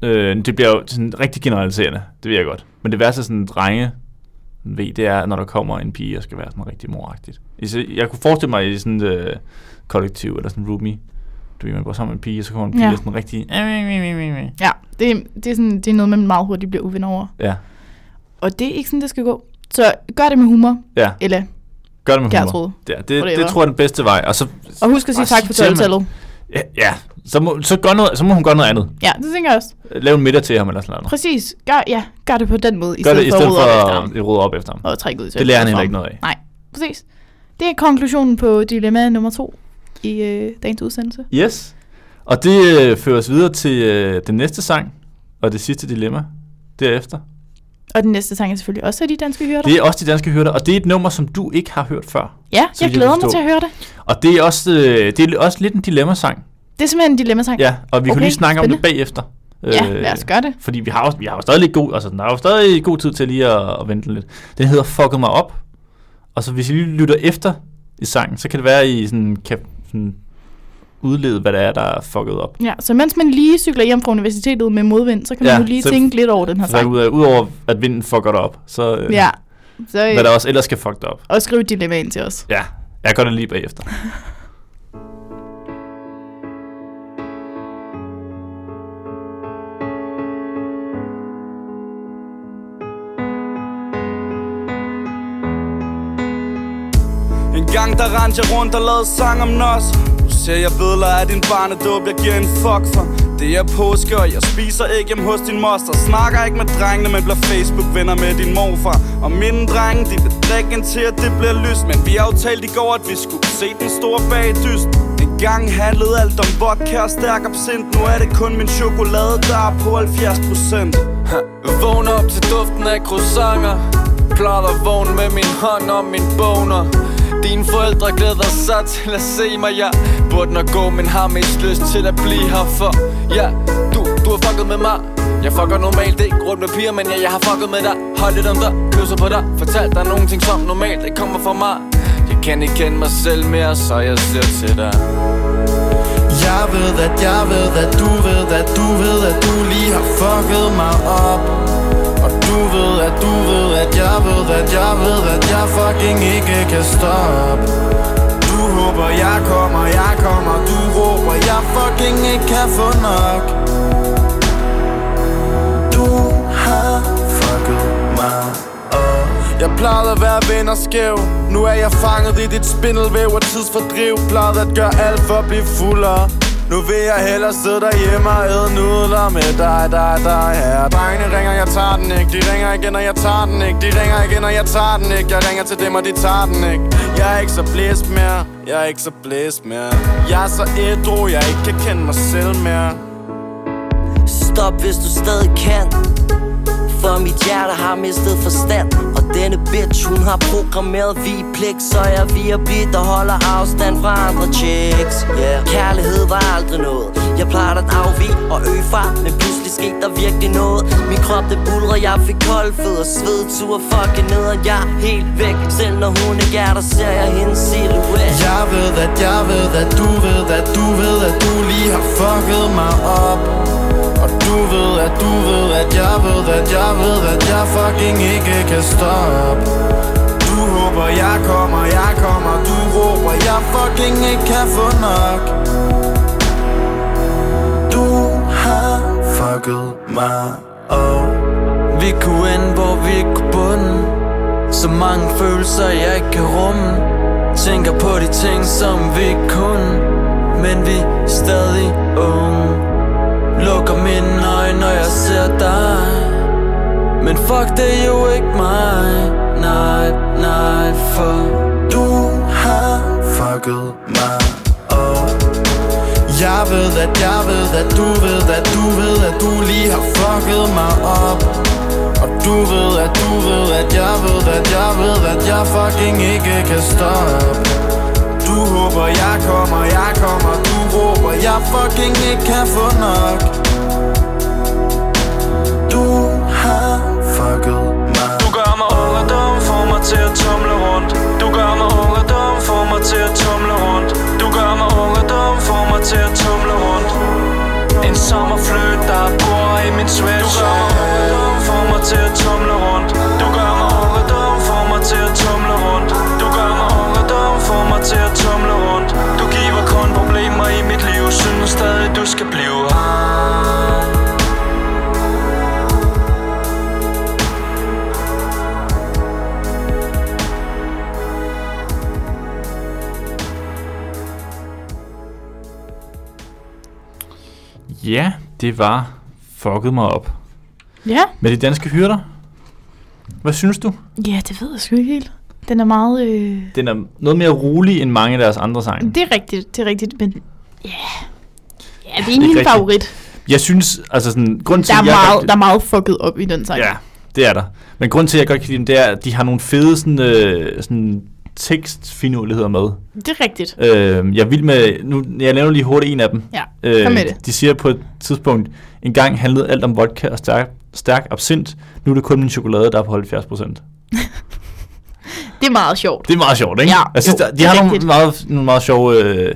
øh, det bliver jo sådan rigtig generaliserende, det ved jeg godt. Men det værste sådan drenge ved, det er, når der kommer en pige, og skal være sådan rigtig moragtigt. Jeg kunne forestille mig i sådan et øh, kollektiv, eller sådan en roomie, du ved, man går sammen med en pige, og så kommer en pige Ja. sådan rigtig... Ja, det, det, er sådan, det er noget, man meget hurtigt bliver uven over. Ja, Og det er ikke sådan, det skal gå. Så gør det med humor, ja. eller Gør det med humor. Gertrud. Ja, det, det Whatever. tror jeg er den bedste vej. Og så, Og husk at sige tak for til ham, 12-tallet. ja, ja så, må, så, gør noget, så må hun gøre noget andet. Ja, det tænker jeg også. Lav en middag til ham eller sådan noget. Præcis. Gør, ja, gør det på den måde, i Gør det i stedet stedet for at rydde op efter ham. Og trække ud til Det lærer han heller ikke noget af. Nej, præcis. Det er konklusionen på dilemma nummer to i øh, dagens udsendelse. Yes. Og det øh, fører os videre til øh, den næste sang, og det sidste dilemma derefter. Og den næste sang er selvfølgelig også af de danske hyrder. Det er også de danske hørter, og det er et nummer, som du ikke har hørt før. Ja, jeg glæder mig til at høre det. Og det er også, øh, det er også lidt en dilemmasang. Det er simpelthen en dilemma-sang. Ja, og vi okay, kan lige snakke om spændende. det bagefter. Ja, lad os gøre det. Fordi vi har, jo, vi har jo stadig lidt god, altså, der er jo stadig god tid til lige at, at vente lidt. Den hedder Fucket mig op. Og så hvis I lige lytter efter i sangen, så kan det være, at I sådan, kan sådan, udlede, hvad det er, der er fucket op. Ja, så mens man lige cykler hjem fra universitetet med modvind, så kan man Ja, jo lige så- tænke lidt over den her Så sang. ud af, udover at vinden fucker dig op, så øh, Ja, så øh, hvad der også ellers skal fuck dig op. og skriv et dilemma ind til os. Ja, jeg gør det lige bagefter. En gang der rendte jeg rundt og lavede sang om nos. Du ser jeg bødler af din barnedåb, jeg giver en fuck for. Det er påske, og jeg spiser ikke hjem hos din moster. Snakker ikke med drengene, men bliver Facebook-venner med din morfar. Og mine drenge, de vil drikke indtil at det bliver lyst. Men vi aftalte i går, at vi skulle se den store bagdyst. En gang handlede alt om vodka og stærk absint. Nu er det kun min chokolade, der er på 70 procent. Vågn op til duften af croissanter. Plot at vågne med min hånd om min boner. Dine forældre glæder sig til at se mig. Jeg burde nok gå, men har mest lyst til at blive her for Ja, du, du har fucket med mig. Jeg fucker normalt ikke rundt med piger, men ja, jeg har fucket med dig. Hold lidt om dig, kysser på dig. Fortæl dig nogle ting, som normalt det kommer fra mig. Jeg kan ikke kende mig selv mere, så jeg ser til dig. Jeg ved, at jeg ved, at du ved, at du ved, at du lige har fucket mig op. Og du ved, at du ved, at jeg ved, at jeg ved, at jeg fucking ikke kan stoppe. Du håber, jeg kommer, jeg kommer, du råber, jeg fucking ikke kan få nok. Du har fucket mig op. Jeg plejede at være ven og skæv. Nu er jeg fanget i dit spindelvæv og tidsfordriv. Plejede at gøre alt for at blive fuldere nu vil jeg hellere sidde derhjemme og æde nudler med dig, dig, dig her. Drengene ringer, jeg tager den ikke. De ringer igen, og jeg tager den ikke. De ringer igen, og jeg tager den ikke. Jeg ringer til dem, og de tager den ikke. Jeg er ikke så blæst mere. Jeg er ikke så blæst mere. Jeg er så ædru, jeg ikke kan kende mig selv mere. Stop hvis du stadig kan. For mit hjerte har mistet forstand Og denne bitch, hun har programmeret vi pligt Så jeg via blive, og holder afstand fra andre chicks. Yeah. Kærlighed var aldrig noget. Jeg plejer at afvige og øge fart Men pludselig skete der virkelig noget. Min krop det bulrer, jeg fik kold fed og sved. Tur fucking ned, og jeg er helt væk. Selv når hun ikke er der, ser jeg hendes silhuet. Jeg ved at jeg ved at du ved at du ved at du lige har fucket mig op du ved, at du ved, at jeg ved, at jeg ved, at jeg fucking ikke kan stoppe. Du håber, jeg kommer, jeg kommer. Du råber, jeg fucking ikke kan få nok. Du har fucket mig og Vi kunne ende, hvor vi kunne bunde. Så mange følelser, jeg ikke kan rumme. Tænker på de ting, som vi kunne Men vi er stadig unge. Lukker mine øjne, når jeg ser dig. Men fuck, det er jo ikke mig. Nej, nej, for Du har fucket mig op. Jeg ved, at jeg ved, at du ved, at du ved, at du lige har fucket mig op. Og du ved, at du ved, at jeg ved, at jeg ved, at jeg fucking ikke kan stoppe. Du håber, jeg kommer, jeg kommer, du råber, jeg fucking ikke kan få nok. Du har fucket mig. Du gør mig ung og dum, får mig til at tumle rundt. Du gør mig ung og dum, får mig til at tumle rundt. Du gør mig ung og dum, får mig til at tumle rundt. En sommerfløt, der bor i min svær det var fucket mig op. Ja. Med de danske hyrder. Hvad synes du? Ja, det ved jeg sgu ikke helt. Den er meget... Øh... Den er noget mere rolig end mange af deres andre sange. Det er rigtigt, det er rigtigt, men... Ja, yeah. ja det er Ikke min rigtigt. favorit. Jeg synes, altså sådan, grund til, Der er, jeg meget, godt- der er meget fucket op i den sang. Ja, det er der. Men grund til, at jeg godt kan lide dem, det er, at de har nogle fede sådan, øh, sådan tekstfinurligheder med. Det er rigtigt. Øh, jeg vil med, nu, jeg nævner lige hurtigt en af dem. Øh, Ja, kom med det. De siger på et tidspunkt, en gang handlede alt om vodka og stærk, stærk absint. Nu er det kun min chokolade, der er på 70 procent. Det er meget sjovt. Det er meget sjovt, ikke? Ja, jeg synes, jo, der, de det har nogle rigtigt. meget, nogle meget sjove øh, øh,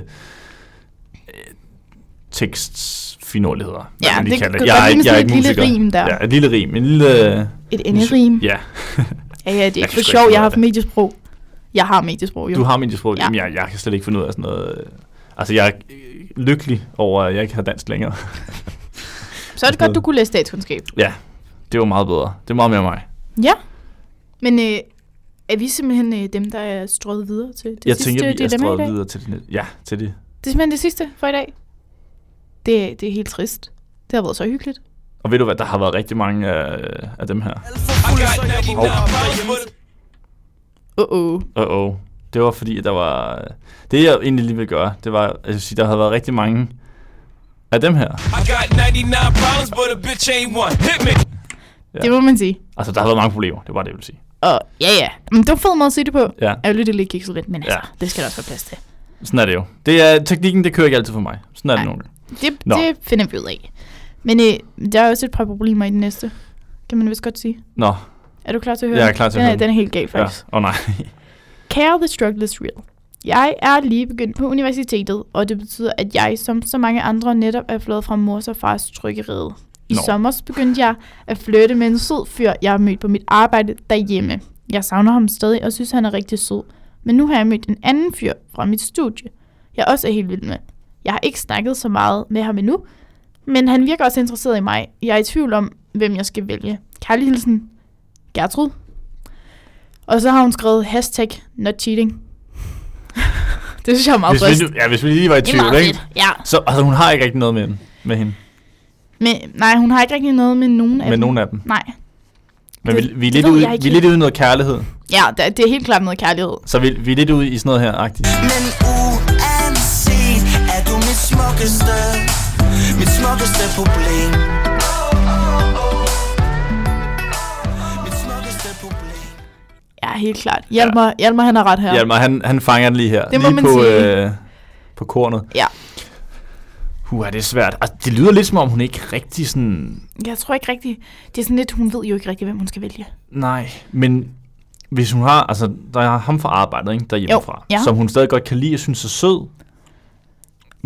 tekstfinurligheder. Ja, man lige det kan Jeg er lide ikke- med jeg er ikke et lille musiker. rim der. Ja, et lille rim. En lille... Et enderim. Ja. Ja, ja, det er Jeg ikke for sgu sjov. ikke Jeg har haft mediesprog. Jeg har mediesprog, jo. Du har mediesprog. Ja. Jamen, jeg, jeg kan slet ikke finde ud af sådan noget... øh, Altså, jeg er øh, lykkelig over, at jeg ikke har dansk længere. Så er det godt, du kunne læse statskundskab. ja, det var meget bedre. Det er meget mere mig. Ja. Men øh, er vi simpelthen øh, dem, der er strøget videre til det jeg sidste tænker, vi er strøget videre til det. Ja, til det. Det er simpelthen det sidste for i dag. Det, det er helt trist. Det har været så hyggeligt. Og ved du hvad, der har været rigtig mange af, af dem her. Uh-oh. Uh-oh. Det var fordi, at der var... Det jeg egentlig lige vil gøre, det var, at jeg vil sige, der har været rigtig mange af dem her. I got 99 problems, but a bitch ain't one. Hit me. Ja. Det må man sige. Altså, der har været mange problemer. Det var det, jeg vil sige. Og ja, ja. Men det var fed måde at sige det på. Ja. Jeg lytte lidt kikset lidt, men altså, Ja. det skal der også være plads til. Sådan er det jo. Det er, teknikken, det kører ikke altid for mig. Sådan er det nogle. Det, Nå. det finder vi ud af. Men øh, der er også et par problemer i den næste. Kan man vist godt sige. Nå, Er du klar til at høre? jeg er klar til at den, høre er, den er helt gal, faktisk. Ja. Åh oh, nej. Kære The Struggle is Real. Jeg er lige begyndt på universitetet, og det betyder, at jeg som så mange andre netop er flået fra mors og fars trykkerede. I Nå. sommer begyndte jeg at flytte med en sød fyr, jeg har mødt på mit arbejde derhjemme. Jeg savner ham stadig og synes, han er rigtig sød. Men nu har jeg mødt en anden fyr fra mit studie, jeg også er helt vild med. Jeg har ikke snakket så meget med ham endnu, men han virker også interesseret i mig. Jeg er i tvivl om, hvem jeg skal vælge. Kærlig hilsen, Gertrud. Og så har hun skrevet hashtag not cheating. det synes jeg er meget hvis vi, ja, hvis vi lige var i tvivl, ikke? ja. Så altså, hun har ikke rigtig noget med, den, med hende. Men, nej, hun har ikke rigtig noget med nogen af Med dem. nogen af dem. Nej. Men Det- vi, vi, er lidt ude, vi er lidt ude i noget kærlighed. Ja, det, det er helt klart noget kærlighed. Så vi, vi er lidt ude i sådan noget her agtigt. Men uanset er du mit smukkeste Mit smukkeste problem helt klart. Hjalmar, ja. Hjalmar han har ret her. Hjalmar, han, han fanger den lige her. Det må lige man på, sige. Øh, på kornet. Ja. Uh, det er svært. Altså, det lyder lidt som om, hun ikke rigtig sådan... Jeg tror ikke rigtigt. Det er sådan lidt, hun ved jo ikke rigtigt, hvem hun skal vælge. Nej, men hvis hun har... Altså, der er ham fra arbejdet, ikke? Derhjemmefra. ja. Som hun stadig godt kan lide og synes er sød.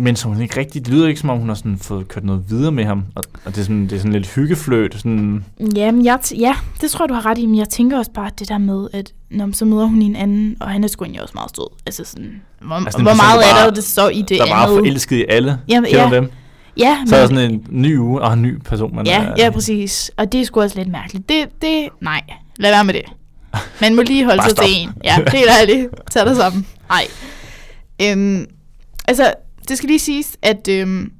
Men som hun ikke rigtig... Det lyder ikke som om, hun har sådan fået kørt noget videre med ham. Og, og det, er sådan, det er sådan lidt hyggeflødt. Sådan, Jamen, jeg ja, det tror jeg, du har ret i. Men jeg tænker også bare det der med, at når så møder hun en anden, og han er sgu egentlig også meget sød. Altså sådan, hvor, Altså, hvor meget der er bare- der det så i det der andet? forelsket i alle. Jamen, ja. dem? Ja, Så er der men- sådan en ny uge og en ny person, man Ja, er, ja, præcis. Og det er sgu også lidt mærkeligt. Det, det, nej, lad være med det. Man må lige holde Bare sig til en. Ja, helt ærligt. Tag dig sammen. Nej. Øhm, altså, det skal lige siges, at øhm,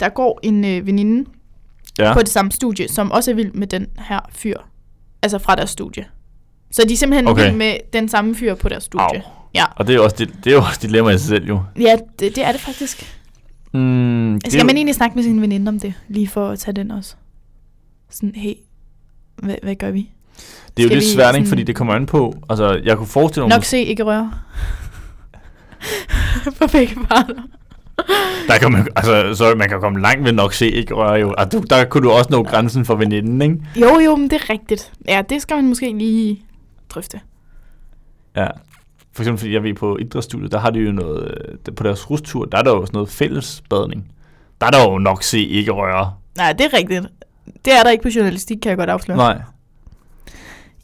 der går en øh, veninde Ja. på det samme studie, som også er vild med den her fyr. Altså fra deres studie. Så de er simpelthen Okay. vild med den samme fyr på deres studie. Au. Ja. Og det er jo også, det, det er jo også dilemma i sig selv, jo. Ja, det, det er det faktisk. Mm, det Skal jo- man egentlig snakke med sin veninde om det? Lige for at tage den også. Sådan, hey, hvad, hvad gør vi? Det er jo Skal lidt vi svært, sådan- Fordi det kommer an på... Altså, jeg kunne forestille mig... Nok se, ikke røre. For begge parter. Der kan man, altså, så man kan komme langt ved nok se, ikke røre jo. Altså, du, der kunne du også nå grænsen for veninden, ikke? Jo, jo, men det er rigtigt. Ja, det skal man måske lige drøfte. Ja. For eksempel, fordi jeg ved på idrætsstudiet, der har de jo noget... øh, På deres rustur, der er der jo sådan noget fællesbadning. Der er der jo nok se, ikke røre. Nej, det er rigtigt. Det er der ikke på journalistik, kan jeg godt afsløre. Nej.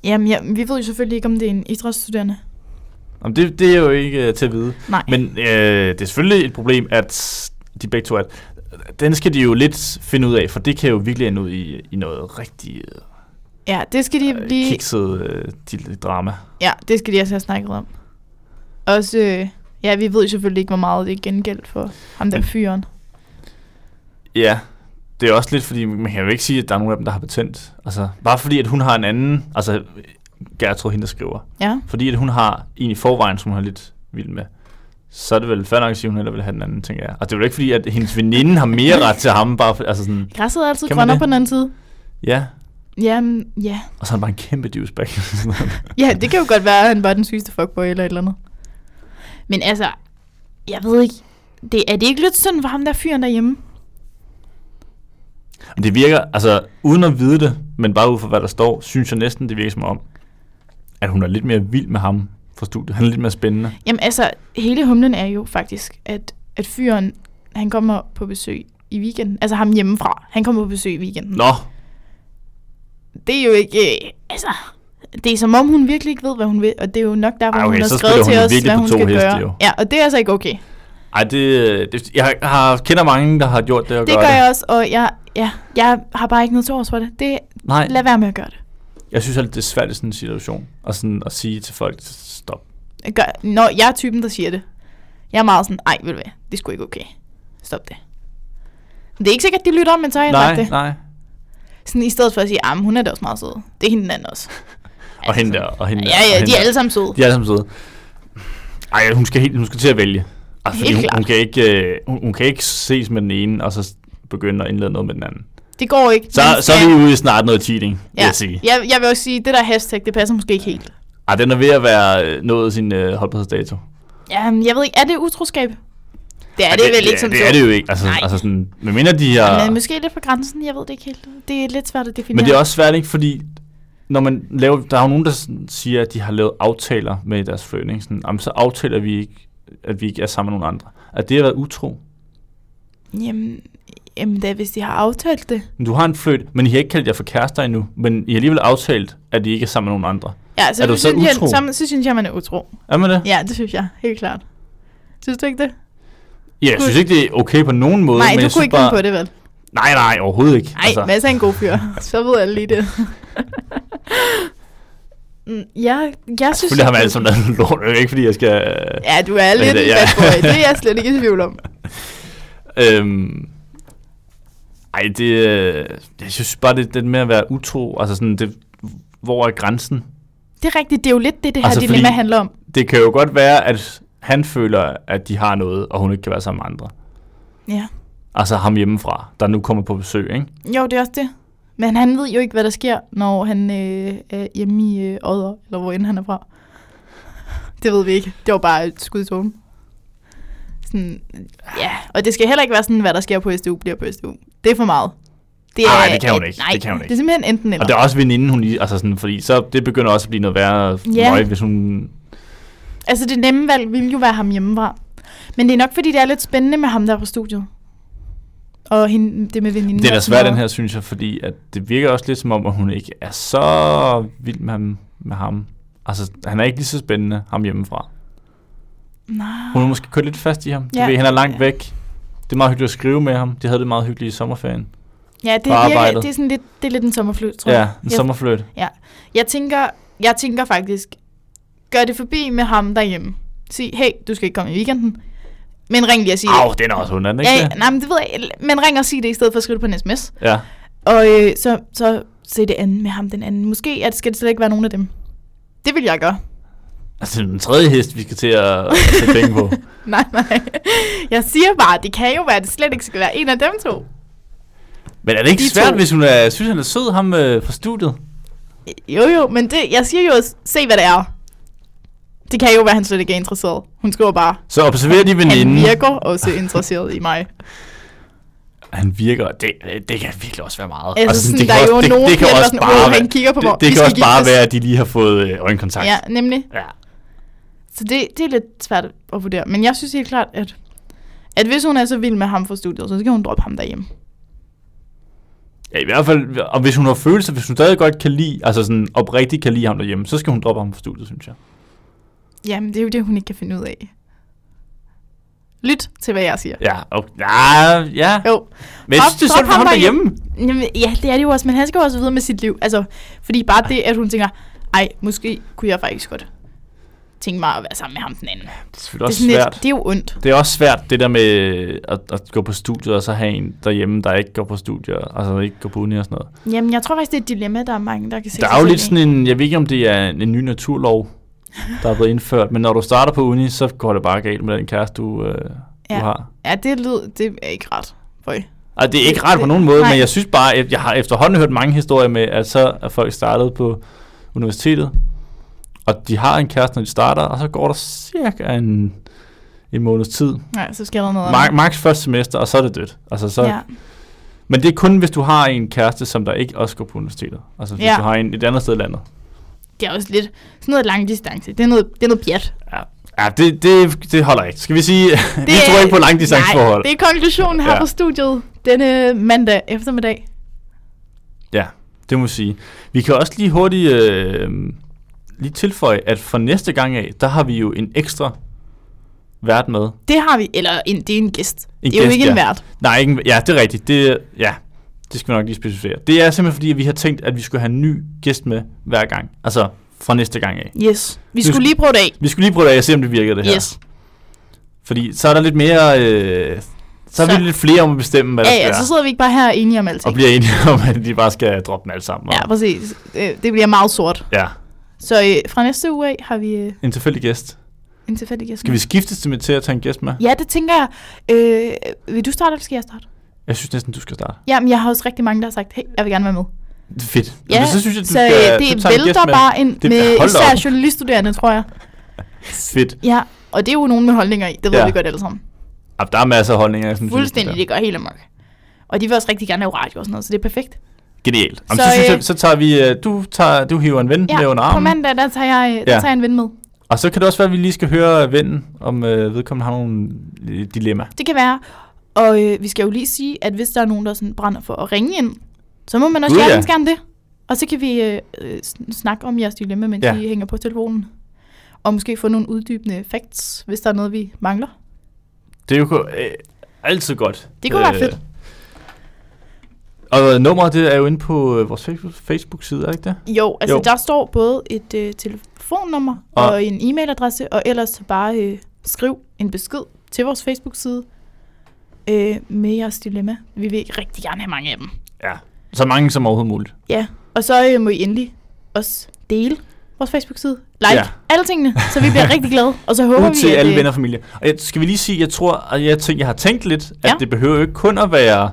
Jamen, ja, vi ved jo selvfølgelig ikke, om det er en idrætsstuderende. Jamen, det, det er jo ikke uh, til at vide. Nej. Men øh, det er selvfølgelig et problem, at de begge to er... Den skal de jo lidt finde ud af, for det kan jo virkelig ende ud i, i noget rigtig øh, Ja, det skal de lige... kikset øh, de- drama. Ja, det skal de også have snakket om. Også, øh, ja, vi ved selvfølgelig ikke, hvor meget det er gengæld for ham der fyren. Ja, det er også lidt, fordi man kan jo ikke sige, at der er nogen af dem, der har patent. Altså, bare fordi, at hun har en anden... Altså, Gertrud, hende der skriver. Ja. Fordi, at hun har en i forvejen, som hun er lidt vild med. Så er det vel fair nok at sige, at hun hellere vil have den anden, tænker jeg. Og det er jo ikke fordi, at hendes veninde har mere ret til ham, bare for, altså sådan... Græsset er altid grønnere på den anden side. Ja, Jamen, ja. og så er han bare en kæmpe douchebag. Ja, det kan jo godt være, at han var den sygeste fuckboy eller et eller andet. Men altså, jeg ved ikke, det, er det ikke lidt synd for ham der fyren derhjemme? Det virker, altså uden at vide det, men bare ud fra hvad der står, synes jeg næsten, det virker som om, at hun er lidt mere vild med ham fra studiet. Han er lidt mere spændende. Jamen altså, hele humlen er jo faktisk, at, at fyren, han kommer på besøg i weekenden. Altså ham hjemmefra. Han kommer på besøg i weekenden. Nå, Det er jo ikke, øh, altså, det er som om hun virkelig ikke ved, hvad hun vil, og det er jo nok derfor, Ej, okay, hun har skrevet til os, hvad hun skal heste, gøre. jo. Ja, og det er altså ikke okay. ej, det, det jeg har, kender mange, der har gjort det og Det gør gør det. jeg også, og jeg, ja, jeg har bare ikke noget til års for det. det Nej. Lad være med at gøre det. Jeg synes altid, det er svært i sådan en situation, og sådan at sige til folk, stop. Gør, når jeg er typen, der siger det. Jeg er meget sådan, ej, ved du hvad, det sgu ikke okay. Stop det. Det er ikke sikkert, de lytter, men så har jeg sagt Nej, det. nej. Sådan i stedet for at sige, men hun er da også meget sød. Det er hende den anden også. Og hende der, og hende der. Ja, ja, de er alle sammen søde. De er alle sammen søde. Ej, hun skal, helt, hun skal til at vælge. Altså, fordi hun, hun, kan ikke, øh, hun, hun kan ikke ses med den ene, og så begynde at indlede noget med den anden. Det går ikke. Så, Man så er vi ude i snart noget cheating, vil ja. jeg sige. Jeg, jeg vil også sige, det der hashtag, det passer måske ikke helt. Ej, den er ved at være øh, nået sin øh, holdbarhedsdato. Jamen, jeg ved ikke, er det utroskab? Det er Ej, det, vel ikke som det, så. det er det jo ikke. Altså, Nej. altså sådan, men mindre de har... Men måske lidt på grænsen, jeg ved det ikke helt. Det er lidt svært at definere. Men det er også svært, ikke? Fordi når man laver, der er jo nogen, der siger, at de har lavet aftaler med deres fløn, ikke? Sådan, jamen, så aftaler vi ikke, at vi ikke er sammen med nogen andre. At det har været utro. Jamen, jamen da, hvis de har aftalt det. Men Du har en fløjt, men I har ikke kaldt jer for kærester endnu. Men I har alligevel aftalt, at I ikke er sammen med nogen andre. Ja, så, er du så synes utro? Jeg, så, så synes jeg, man er utro. Er man det? Ja, det synes jeg, helt klart. Synes du ikke det? Ja, jeg synes ikke, det er okay på nogen måde. Nej, men du jeg kunne ikke bare... på det, vel? Nej, nej, overhovedet ikke. Nej, altså. Mads er en god fyr. Så ved alle lige det. Mm, jeg, jeg synes... Selvfølgelig har man jeg- sammen lavet lort. Det er ikke, fordi jeg skal... Ja, du er lidt det? boy. Det er jeg slet ikke i tvivl om. Øhm, ej, det, øh, jeg synes bare, det, det med at være utro, altså sådan, det, hvor er grænsen? Det er rigtigt, det er jo lidt det, det her Altså, dilemma handler om. Det kan jo godt være, at han føler, at de har noget, og hun ikke kan være sammen med andre. Ja. Altså ham hjemmefra, der nu kommer på besøg, ikke? Jo, det er også det. Men han ved jo ikke, hvad der sker, når han øh, er hjemme i øh, Odder, eller hvor end han er fra. Det ved vi ikke. Det var bare et skud i togen. Sådan, ja, og det skal heller ikke være sådan, hvad der sker på SDU, bliver på SDU. Det er for meget. Det er, Ej, det kan hun ikke. Nej, det kan hun ikke. det er simpelthen enten eller. Og det er også veninden, hun lige, altså sådan, fordi så det begynder også at blive noget værre Ja. møg, hvis hun... Altså det nemme valg ville jo være ham hjemmefra. Men det er nok, fordi det er lidt spændende med ham der på studiet. Og hende, det med veninden. Det er da svært, den her, synes jeg, fordi at det virker også lidt som om, at hun ikke er så vild med ham. Med ham. Altså, han er ikke lige så spændende, ham hjemmefra. Nej. Hun har måske kørt lidt fast i ham. Du Ja. ved, han er langt væk. Det er meget hyggeligt at skrive med ham. De havde det meget hyggeligt i sommerferien. Ja, det, virker, arbejdet. det er sådan lidt, det er lidt en sommerfløjt, tror Ja, jeg. en Jeg- sommerfløjt. Ja. Jeg tænker, jeg tænker faktisk, gør det forbi med ham derhjemme. Sig, hey, du skal ikke komme i weekenden. Men ring lige og sig Au, den er også hun, er den ikke ja, det? nej, men det ved jeg. Men ring og sig det, i stedet for at skrive det på en sms. Ja. Og øh, så, så se det andet med ham, den anden. Måske at, skal det slet ikke være nogen af dem. Det vil jeg gøre. Altså, det den tredje hest, vi skal til at at sætte penge på. nej, nej. Jeg siger bare, det kan jo være, at det slet ikke skal være en af dem to. Men er det ikke De svært, to. hvis hun er, synes, han er sød, ham øh, fra studiet? Jo, jo, men det, jeg siger jo, se hvad det er. Det kan jo være, han slet ikke er interesseret. Hun skriver bare, Så observer de veninden. han virker også interesseret i mig. Han virker, det, det kan virkelig også være meget. Altså, sådan, det der kan er jo også, nogen det, det kan også sådan, bare "Åh, være, han kigger på mig, det, det kan også bare giftes." være, at de lige har fået øh, øjenkontakt. Ja, nemlig. Ja. Så det, det er lidt svært at vurdere. Men jeg synes helt klart, at, at hvis hun er så vild med ham fra studiet, så skal hun droppe ham derhjemme. Ja, i hvert fald, og hvis hun har følelser, hvis hun stadig godt kan lide, altså sådan oprigtigt kan lide ham derhjemme, så skal hun droppe ham fra studiet, synes jeg. Jamen, det er jo det, hun ikke kan finde ud af. Lyt til, hvad jeg siger. Ja, og, ja, ja. Jo. Men synes, det er ham derhjemme. Jamen, ja, det er det jo også, men han skal jo også videre med sit liv. Altså, fordi bare det, at hun tænker, ej, måske kunne jeg faktisk godt tænke mig at være sammen med ham den anden. Det er selvfølgelig også sådan svært. Lidt, det er jo ondt. Det er også svært, det der med at, at gå på studiet, og så have en derhjemme, der ikke går på studier, altså ikke går på uni og sådan noget. Jamen, jeg tror faktisk, det er et dilemma, der er mange, der kan se Der er jo lidt sådan en, jeg ved ikke om det er en, en ny naturlov, der er blevet indført, men når du starter på uni, så går det bare galt med den kæreste, du, øh, ja. du har. Ja, det lyd, det er ikke ret. Føj. Altså, det er ikke ret på Det- nogen måde, nej. men jeg synes bare, at jeg har efterhånden hørt mange historier med, at så er folk startet på universitetet, og de har en kæreste, når de starter, og så går der cirka en, en måneds tid. Nej, så sker der noget Ma- andet. max første semester, og så er det dødt. Altså, så, Ja. Men det er kun, hvis du har en kæreste, som der ikke også går på universitetet. Altså hvis Ja. du har en et andet sted i landet. Det er også lidt sådan noget lang distance. Det er noget, det er noget pjat. Ja, ja det, det, det holder ikke. Skal vi sige, vi Det tror er- ikke på langdistanceforhold. Nej, det er konklusionen her Ja. på studiet denne mandag eftermiddag. Ja, det må jeg sige. Vi kan også lige hurtigt øh, lige tilføje, at for næste gang af, der har vi jo en ekstra vært med. Det har vi, eller en, det er en gæst. En det er jo gæst, ikke ja. en vært. Nej, ikke en, ja, det er rigtigt. Det, ja, det skal vi nok lige specificere. Det er simpelthen fordi, at vi har tænkt, at vi skulle have en ny gæst med hver gang. Altså fra næste gang af. Yes. Vi skulle lige prøve det af. Vi skulle lige prøve det af og se, om det virker det her. Yes. Fordi så er der lidt mere... Øh, så er Så- vi lidt flere om at bestemme, hvad der Ja, skal ja, være. så sidder vi ikke bare her enige om alting. Og bliver enige om, at de bare skal droppe dem alle sammen. Ja, Og, præcis. Øh, Det bliver meget sort. ja. Så øh, fra næste uge af har vi øh, En tilfældig gæst. en tilfældig gæst. Skal vi skiftes til, til at tage en gæst med? Ja, det tænker jeg. Øh, vil du starte, eller skal jeg starte? Jeg synes næsten, du skal starte. Jamen, jeg har også rigtig mange, der har sagt, hey, jeg vil gerne være med. Fedt. Ja, Men så synes jeg, du så skal, øh, det en gæst vælter med. bare ind Det- med da især op. journaliststuderende, tror jeg. Fedt. Ja, og det er jo nogen med holdninger i. Det ved Ja. vi godt alle sammen. Ja, der er masser af holdninger. Synes, Fuldstændig, det det går helt amok. Og de vil også rigtig gerne lave radio og sådan noget, så det er perfekt. Genialt. Jamen, Så, så, synes øh, jeg, så tager vi... øh, Du, tager, du hiver en ven Ja, med under på armen. mandag, der tager jeg, der Ja. tager jeg en ven med. Og så kan det også være, at vi lige skal høre vennen, om øh, vedkommende har nogle øh, dilemma. Det kan være. Og øh, vi skal jo lige sige, at hvis der er nogen, der sådan brænder for at ringe ind, så må man også Gud, Gud, ja. gerne det. Og så kan vi øh, øh, sn- snakke om jeres dilemma, mens Ja. vi hænger på telefonen. Og måske få nogle uddybende facts, hvis der er noget, vi mangler. Det er jo øh, altid godt. Det kunne være fedt. Og nummeret, det er jo inde på øh, vores Facebook- Facebook-side, er det ikke det? Jo, altså Jo. der står både et øh, telefonnummer Og- og, en e-mailadresse, og ellers bare øh, skriv en besked til vores Facebook-side øh, med jeres dilemma. Vi vil rigtig gerne have mange af dem. Ja. Så mange som overhovedet muligt. Ja, og så øh, må I endelig også dele vores Facebook-side. Like Ja. alle tingene, så vi bliver rigtig glade. Og så håber Ud vi, til at... alle øh, venner og familie. Og jeg, skal vi lige sige, jeg tror, at jeg, tænker, jeg har tænkt lidt, at Ja. det behøver jo ikke kun at være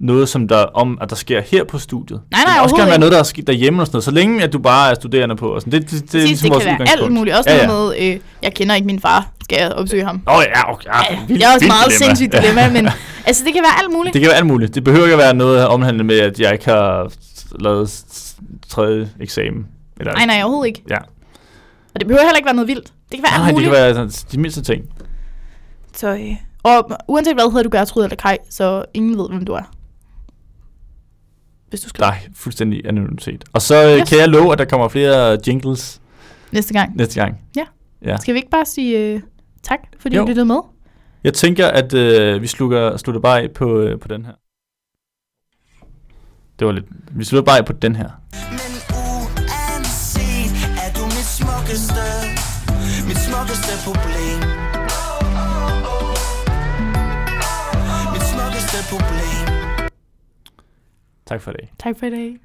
noget, som der, om, at der sker her på studiet. Nej, nej, det kan også overhovedet være noget, der er sket derhjemme og sådan noget, så længe at du bare er studerende på. Og sådan. Det, det, det, det er ligesom det kan være alt muligt. Også ja, ja. noget med, øh, jeg kender ikke min far. Skal jeg opsøge ham? Åh oh, ja, okay, ja, Ja, vildt- det er også meget dilemma. sindssygt dilemma, men altså, det kan være alt muligt. Det kan være alt muligt. Det behøver ikke at være noget omhandlende med, at jeg ikke har lavet tredje eksamen. Eller, Nej, nej, overhovedet ikke. Ja. Og det behøver heller ikke være noget vildt. Det kan være Nej, alt det muligt. kan være sådan, de mindste ting. Så, øh, og uanset hvad hedder du Gertrud eller Kai, så ingen ved, hvem du er. Hvis du skal er fuldstændig anonymitet. Og så yes. Yes. kan jeg love, at der kommer flere jingles næste gang. næste gang. Ja. Ja. Skal vi ikke bare sige øh, tak, fordi Jo. du lyttede med? Jeg tænker, at øh, vi slukker, slutter bare af på, øh, på den her. Det var lidt... Vi slutter bare af på den her. Uanset er du mit smukkeste Mit smukkeste problem Tak for i dag. Tak for i dag.